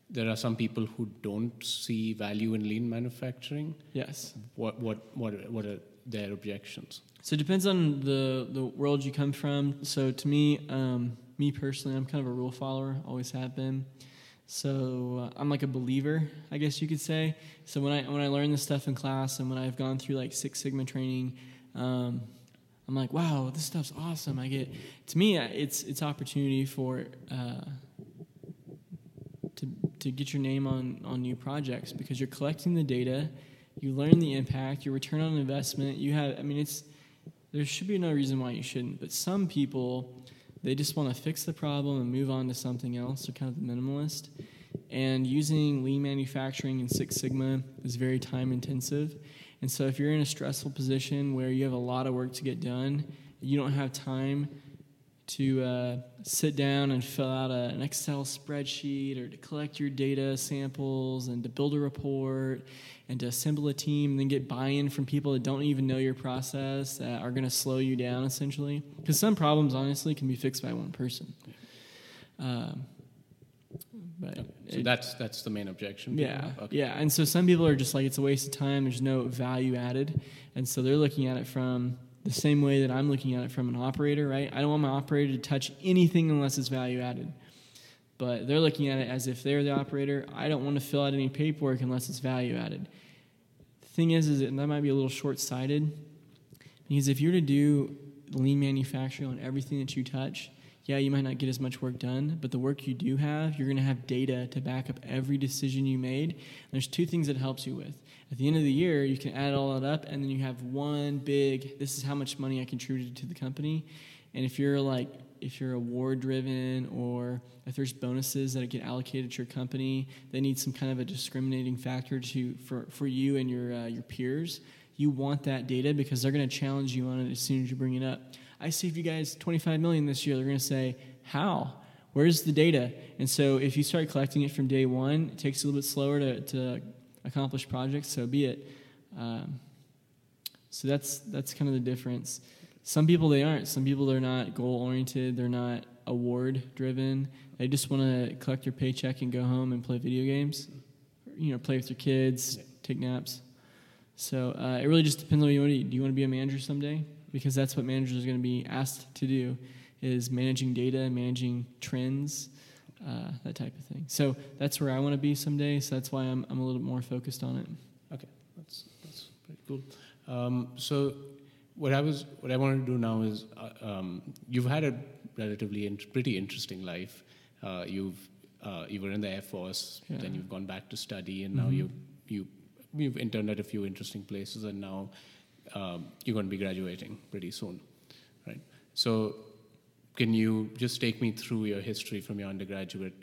there are some people who don't see value in lean manufacturing. Yes. What what what what are their objections? So it depends on the the world you come from. So to me, um, me personally, I'm kind of a rule follower. Always have been. So uh, I'm like a believer, I guess you could say. So when I when I learn this stuff in class and when I've gone through like Six Sigma training, um, I'm like, wow, this stuff's awesome. I get to me, it's it's opportunity for uh, to get your name on on new projects because you're collecting the data, you learn the impact, your return on investment. You have, I mean, it's there should be no reason why you shouldn't. But some people they just want to fix the problem and move on to something else. They're kind of the minimalist. And using lean manufacturing and Six Sigma is very time intensive. And so if you're in a stressful position where you have a lot of work to get done, you don't have time to uh, sit down and fill out a, an Excel spreadsheet or to collect your data samples and to build a report and to assemble a team and then get buy-in from people that don't even know your process that are going to slow you down essentially. Because some problems honestly can be fixed by one person. Um, but so it, that's that's the main objection? Yeah okay. yeah and so some people are just like it's a waste of time there's no value added and so they're looking at it from the same way that i'm looking at it from an operator right i don't want my operator to touch anything unless it's value added but they're looking at it as if they're the operator. I don't want to fill out any paperwork unless it's value added. The thing is, is that, might be a little short sighted because if you're to do lean manufacturing on everything that you touch, yeah, you might not get as much work done, but the work you do have, you're going to have data to back up every decision you made. And there's two things it helps you with. At the end of the year, you can add all that up, and then you have one big, this is how much money I contributed to the company. And if you're like if you're award driven or if there's bonuses that get allocated to your company they need some kind of a discriminating factor to for, for you and your uh, your peers you want that data because they're going to challenge you on it as soon as you bring it up i saved you guys 25 million this year they're going to say how where's the data and so if you start collecting it from day one it takes a little bit slower to, to accomplish projects so be it um, so that's that's kind of the difference some people they aren't. Some people they're not goal oriented. They're not award driven. They just want to collect your paycheck and go home and play video games. You know, play with your kids, take naps. So uh, it really just depends on what you want to do. Do you want to be a manager someday? Because that's what managers are going to be asked to do, is managing data, managing trends, uh, that type of thing. So that's where I want to be someday. So that's why I'm I'm a little bit more focused on it. Okay, that's that's pretty cool. Um, so what I was what I wanted to do now is uh, um, you've had a relatively pretty interesting life. Uh, you've uh, you were in the Air Force, yeah. then you've gone back to study, and now mm-hmm. you you you've interned at a few interesting places, and now um, you're going to be graduating pretty soon, right? So, can you just take me through your history from your undergraduate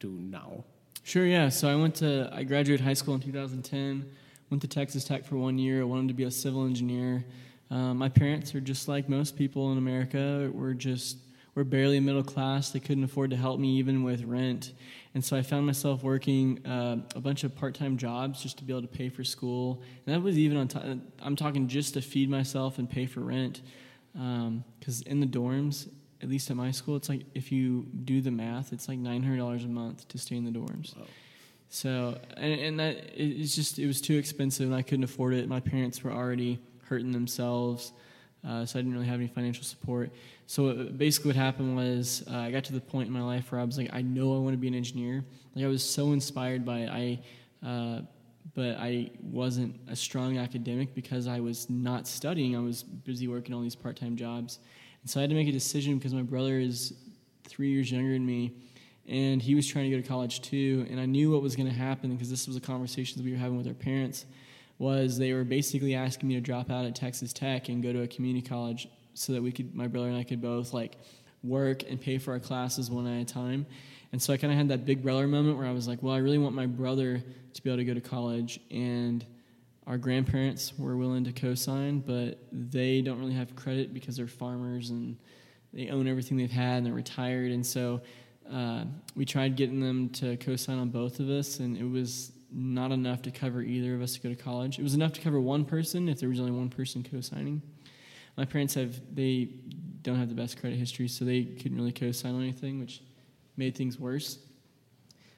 to now? Sure. Yeah. So I went to I graduated high school in 2010. Went to Texas Tech for one year. I wanted to be a civil engineer. Um, my parents are just like most people in America. We're just we're barely middle class. They couldn't afford to help me even with rent. And so I found myself working uh, a bunch of part time jobs just to be able to pay for school. And that was even on top, I'm talking just to feed myself and pay for rent. Because um, in the dorms, at least at my school, it's like if you do the math, it's like $900 a month to stay in the dorms. Wow. So, and, and that it's just, it was too expensive and I couldn't afford it. My parents were already hurting themselves. Uh, so I didn't really have any financial support. So basically, what happened was uh, I got to the point in my life where I was like, I know I want to be an engineer. Like I was so inspired by it. I, uh, but I wasn't a strong academic because I was not studying. I was busy working all these part-time jobs, and so I had to make a decision because my brother is three years younger than me, and he was trying to go to college too. And I knew what was going to happen because this was a conversation we were having with our parents was they were basically asking me to drop out at Texas Tech and go to a community college so that we could, my brother and I could both like work and pay for our classes one at a time. And so I kind of had that big brother moment where I was like, well, I really want my brother to be able to go to college. And our grandparents were willing to co sign, but they don't really have credit because they're farmers and they own everything they've had and they're retired. And so uh, we tried getting them to co sign on both of us, and it was not enough to cover either of us to go to college. It was enough to cover one person if there was only one person co-signing. My parents have they don't have the best credit history, so they couldn't really co-sign on anything, which made things worse.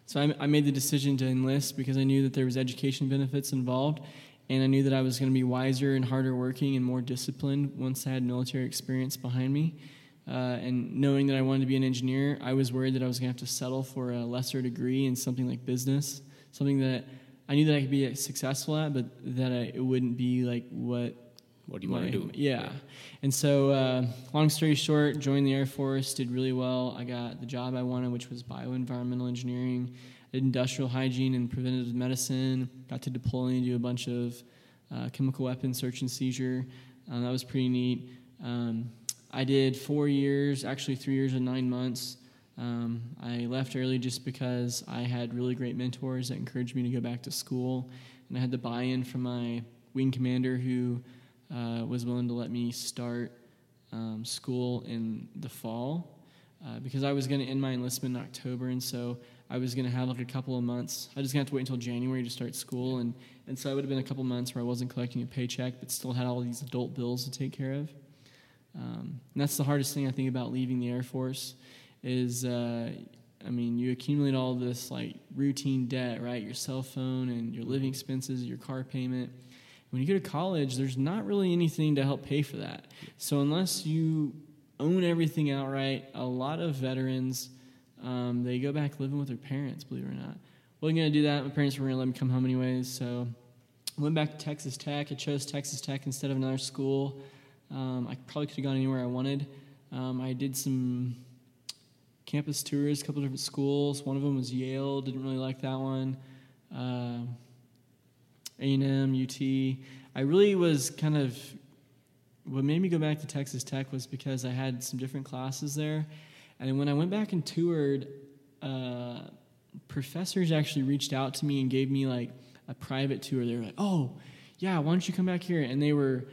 So I, I made the decision to enlist because I knew that there was education benefits involved, and I knew that I was going to be wiser and harder working and more disciplined once I had military experience behind me. Uh, and knowing that I wanted to be an engineer, I was worried that I was going to have to settle for a lesser degree in something like business something that I knew that I could be successful at, but that I, it wouldn't be like what. What do you want to do? Yeah. And so, uh, long story short, joined the Air Force, did really well. I got the job I wanted, which was bioenvironmental engineering. did industrial hygiene and preventative medicine. Got to deploy and do a bunch of uh, chemical weapons search and seizure. Um, that was pretty neat. Um, I did four years, actually three years and nine months um, I left early just because I had really great mentors that encouraged me to go back to school, and I had the buy-in from my wing commander who uh, was willing to let me start um, school in the fall uh, because I was going to end my enlistment in October, and so I was going to have like a couple of months. I just going to have to wait until January to start school, and and so it would have been a couple months where I wasn't collecting a paycheck, but still had all these adult bills to take care of. Um, and that's the hardest thing I think about leaving the Air Force is uh, I mean, you accumulate all this like routine debt, right? Your cell phone and your living expenses, your car payment. When you go to college, there's not really anything to help pay for that. So unless you own everything outright, a lot of veterans um, they go back living with their parents. Believe it or not. Wasn't gonna do that. My parents were gonna let me come home anyways, so I went back to Texas Tech. I chose Texas Tech instead of another school. Um, I probably could have gone anywhere I wanted. Um, I did some campus tours, a couple different schools. One of them was Yale. Didn't really like that one. Uh, A&M, UT. I really was kind of what made me go back to Texas Tech was because I had some different classes there, and when I went back and toured, uh, professors actually reached out to me and gave me like a private tour. They were like, "Oh, yeah, why don't you come back here?" And they were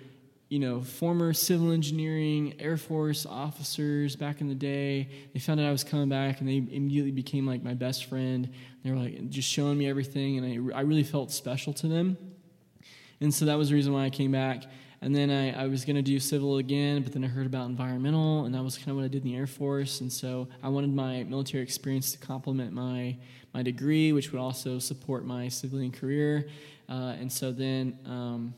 you know, former civil engineering, Air Force officers back in the day. They found out I was coming back and they immediately became like my best friend. They were like just showing me everything, and I, I really felt special to them. And so that was the reason why I came back. And then I, I was going to do civil again, but then I heard about environmental, and that was kind of what I did in the Air Force. And so I wanted my military experience to complement my, my degree, which would also support my civilian career. Uh, and so then um,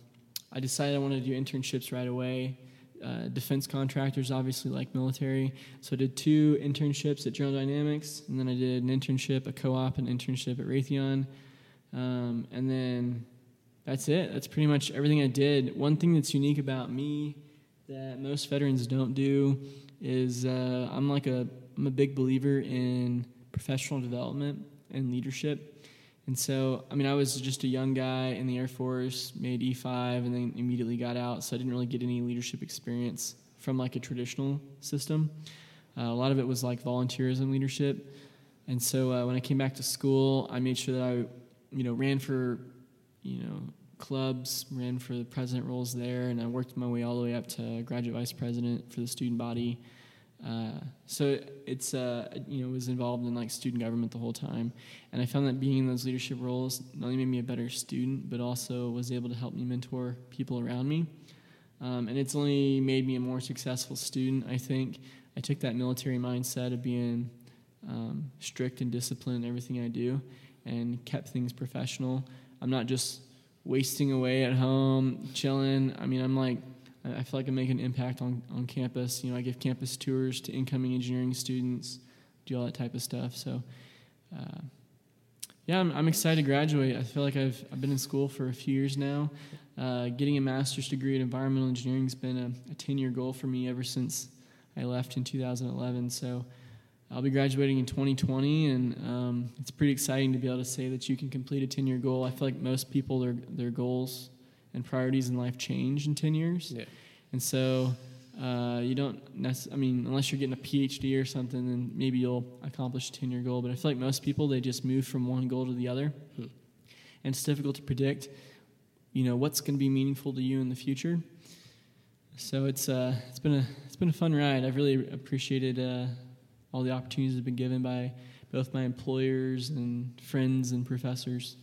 I decided I wanted to do internships right away. Uh, defense contractors obviously like military, so I did two internships at General Dynamics, and then I did an internship, a co-op, an internship at Raytheon, um, and then that's it. That's pretty much everything I did. One thing that's unique about me that most veterans don't do is uh, I'm like a I'm a big believer in professional development and leadership. And so, I mean, I was just a young guy in the Air Force, made E5, and then immediately got out. So I didn't really get any leadership experience from like a traditional system. Uh, a lot of it was like volunteerism leadership. And so uh, when I came back to school, I made sure that I, you know, ran for, you know, clubs, ran for the president roles there, and I worked my way all the way up to graduate vice president for the student body. Uh, so it's uh, you know was involved in like student government the whole time, and I found that being in those leadership roles not only made me a better student, but also was able to help me mentor people around me. Um, and it's only made me a more successful student. I think I took that military mindset of being um, strict and disciplined in everything I do, and kept things professional. I'm not just wasting away at home, chilling. I mean, I'm like I feel like I make an impact on, on campus. You know, I give campus tours to incoming engineering students, do all that type of stuff. So, uh, yeah, I'm, I'm excited to graduate. I feel like I've, I've been in school for a few years now. Uh, getting a master's degree in environmental engineering has been a, a 10 year goal for me ever since I left in 2011. So, I'll be graduating in 2020, and um, it's pretty exciting to be able to say that you can complete a 10 year goal. I feel like most people, their, their goals and priorities in life change in 10 years. Yeah. And so uh, you don't, I mean, unless you're getting a PhD or something, then maybe you'll accomplish a 10 year goal. But I feel like most people, they just move from one goal to the other. Hmm. And it's difficult to predict, you know, what's going to be meaningful to you in the future. So it's, uh, it's, been a, it's been a fun ride. I've really appreciated uh, all the opportunities that have been given by both my employers and friends and professors.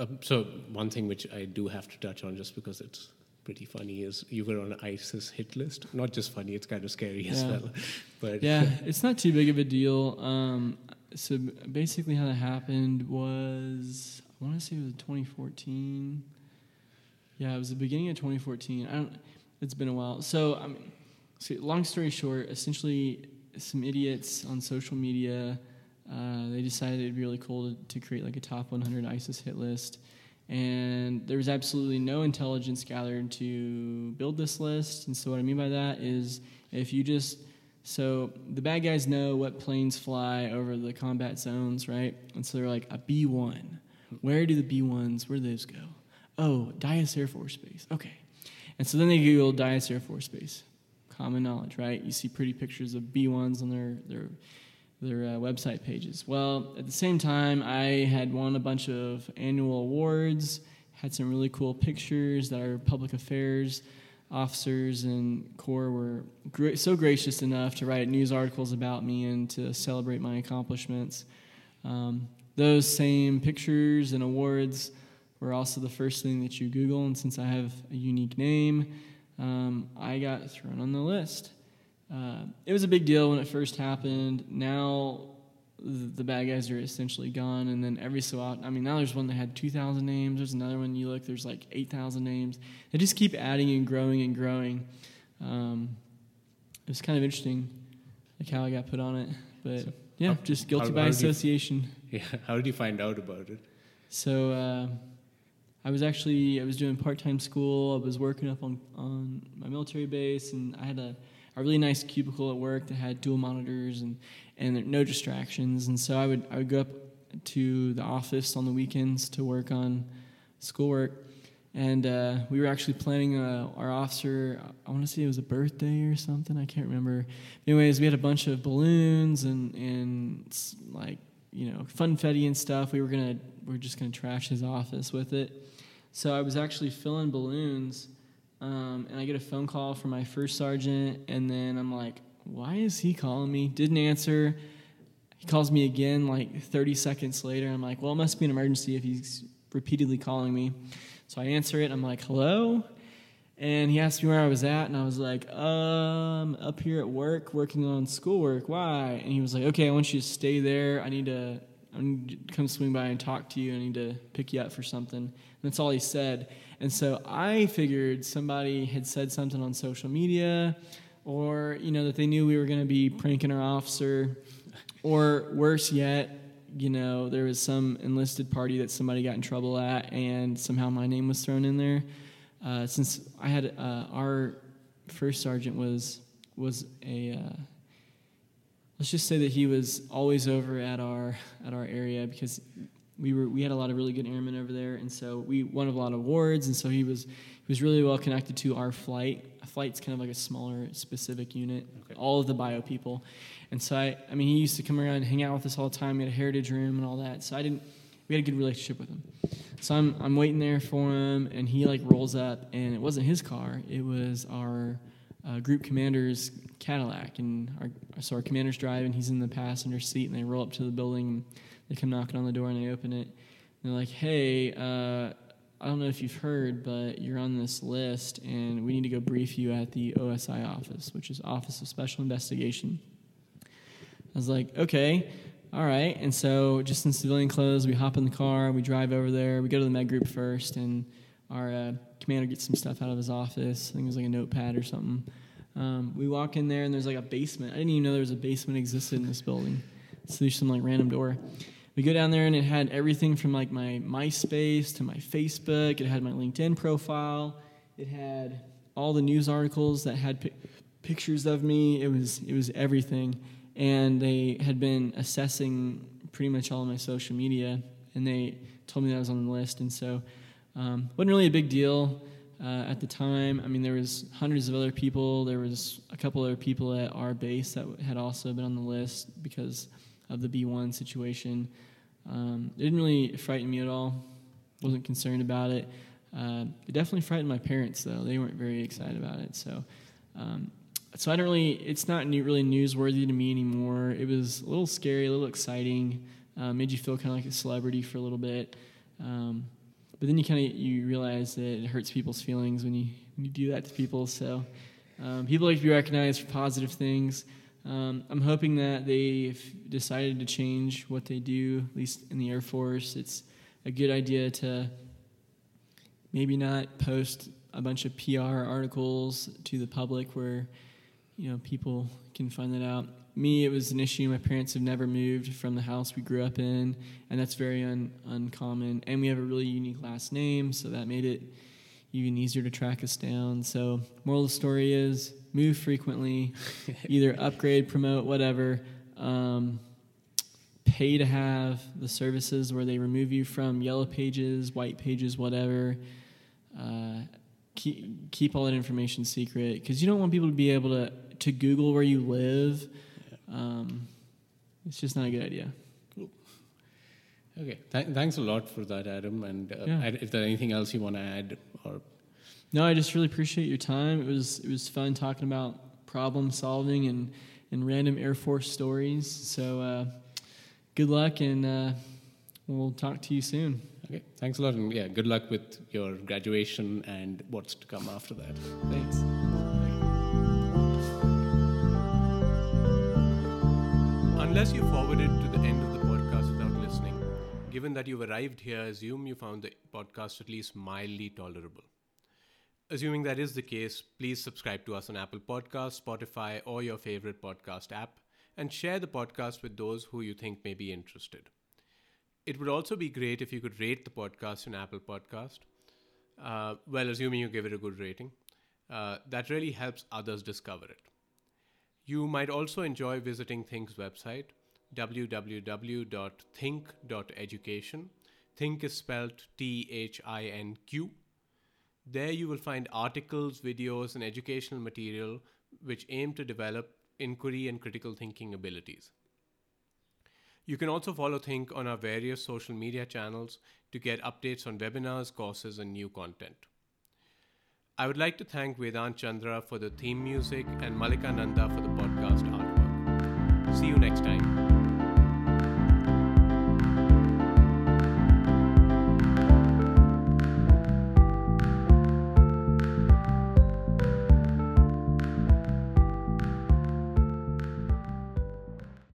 Um, so one thing which I do have to touch on, just because it's pretty funny, is you were on ISIS hit list. Not just funny; it's kind of scary as well. *laughs* But yeah, it's not too big of a deal. Um, so basically, how that happened was I want to say it was 2014. Yeah, it was the beginning of 2014. I don't. It's been a while. So I mean, so long story short, essentially, some idiots on social media. Uh, they decided it'd be really cool to, to create like a top 100 ISIS hit list, and there was absolutely no intelligence gathered to build this list. And so what I mean by that is, if you just so the bad guys know what planes fly over the combat zones, right? And so they're like a B one. Where do the B ones? Where do those go? Oh, Dyess Air Force Base. Okay. And so then they Google Dyess Air Force Base. Common knowledge, right? You see pretty pictures of B ones on their their their uh, website pages. Well, at the same time, I had won a bunch of annual awards, had some really cool pictures that our public affairs officers and Corps were so gracious enough to write news articles about me and to celebrate my accomplishments. Um, those same pictures and awards were also the first thing that you Google, and since I have a unique name, um, I got thrown on the list. Uh, it was a big deal when it first happened. Now the, bad guys are essentially gone, and then every so often, I mean, now there's one that had 2,000 names. There's another one you look, there's like 8,000 names. They just keep adding and growing and growing. Um, it was kind of interesting, like how I got put on it, but So, yeah, how- just guilty how- by how did you- association. *laughs* yeah, how did you find out about it? So uh, I was actually I was doing part time school. I was working up on on my military base, and I had a, a really nice cubicle at work that had dual monitors and and no distractions. And so I would I would go up to the office on the weekends to work on schoolwork. And uh, we were actually planning uh, our officer. I want to say it was a birthday or something. I can't remember. Anyways, we had a bunch of balloons and and like you know funfetti and stuff. We were gonna we are just gonna trash his office with it. So I was actually filling balloons, um, and I get a phone call from my first sergeant, and then I'm like, "Why is he calling me?" Didn't answer. He calls me again like 30 seconds later. I'm like, "Well, it must be an emergency if he's repeatedly calling me." So I answer it. I'm like, "Hello." And he asked me where I was at, and I was like, um, up here at work, working on schoolwork. Why? And he was like, okay, I want you to stay there. I need to, I need to come swing by and talk to you. I need to pick you up for something. And that's all he said. And so I figured somebody had said something on social media, or you know that they knew we were going to be pranking our officer, or worse yet, you know there was some enlisted party that somebody got in trouble at, and somehow my name was thrown in there. Uh, since I had uh, our first sergeant was was a uh, let's just say that he was always over at our at our area because we were we had a lot of really good airmen over there, and so we won a lot of awards, and so he was he was really well connected to our flight. A flight's kind of like a smaller specific unit, Okay. all of the bio people, and so I I mean he used to come around and hang out with us all the time. We had a heritage room and all that, so I didn't we had a good relationship with him. So I'm I'm waiting there for him, and he like rolls up, and it wasn't his car. It was our uh, group commander's Cadillac, and our, so our commander's driving. He's in the passenger seat, and they roll up to the building. They come knocking on the door, and I open it. They're like, "Hey, uh, I don't know if you've heard, but you're on this list, and we need to go brief you at the OSI office, which is Office of Special Investigation." I was like, "Okay." All right, and so just in civilian clothes, we hop in the car, we drive over there, we go to the med group first, and our uh, commander gets some stuff out of his office. I think it was like a notepad or something. Um, we walk in there and there's like a basement. I didn't even know there was a basement existed in this building. So there's some like random door. We go down there and it had everything from like my MySpace to my Facebook. It had my LinkedIn profile. It had all the news articles that had pi- pictures of me. It was it was everything. And they had been assessing pretty much all of my social media, and they told me that I was on the list. And so um, wasn't really a big deal uh, at the time. I mean, there was hundreds of other people. There was a couple other people at our base that had also been on the list because of the B1 situation. Um, it didn't really frighten me at all. Wasn't concerned about it. Uh, it definitely frightened my parents, though. They weren't very excited about it. So, um, so I don't really. It's not really newsworthy to me anymore. It was a little scary, a little exciting. Uh, made you feel kind of like a celebrity for a little bit. Um, but then you kind of you realize that it hurts people's feelings when you when you do that to people. So um, people like to be recognized for positive things. Um, I'm hoping that they've decided to change what they do, at least in the Air Force. It's a good idea to maybe not post a bunch of PR articles to the public where you know people can find that out me, it was an issue. My parents have never moved from the house we grew up in, and that's very un- uncommon. And we have a really unique last name, so that made it even easier to track us down. So, moral of the story is move frequently, *laughs* either upgrade, promote, whatever. Um, pay to have the services where they remove you from yellow pages, white pages, whatever. Uh, keep, keep all that information secret because you don't want people to be able to to Google where you live um, it's just not a good idea. Cool. Okay. Th- thanks a lot for that, Adam. And uh, yeah. if there's anything else you want to add, or no, I just really appreciate your time. It was it was fun talking about problem solving and and random Air Force stories. So uh, good luck, and uh, we'll talk to you soon. Okay. Thanks a lot, and yeah, good luck with your graduation and what's to come after that. Thanks. Unless you forwarded to the end of the podcast without listening, given that you've arrived here, assume you found the podcast at least mildly tolerable. Assuming that is the case, please subscribe to us on Apple Podcasts, Spotify, or your favorite podcast app, and share the podcast with those who you think may be interested. It would also be great if you could rate the podcast on Apple Podcast. Uh, well, assuming you give it a good rating, uh, that really helps others discover it. You might also enjoy visiting Thinq's website, www.thinq.education. Thinq is spelled T H I N Q. There you will find articles, videos, and educational material which aim to develop inquiry and critical thinking abilities. You can also follow Thinq on our various social media channels to get updates on webinars, courses, and new content. I would like to thank Vedant Chandra for the theme music and Malika Nanda for the podcast artwork. See you next time.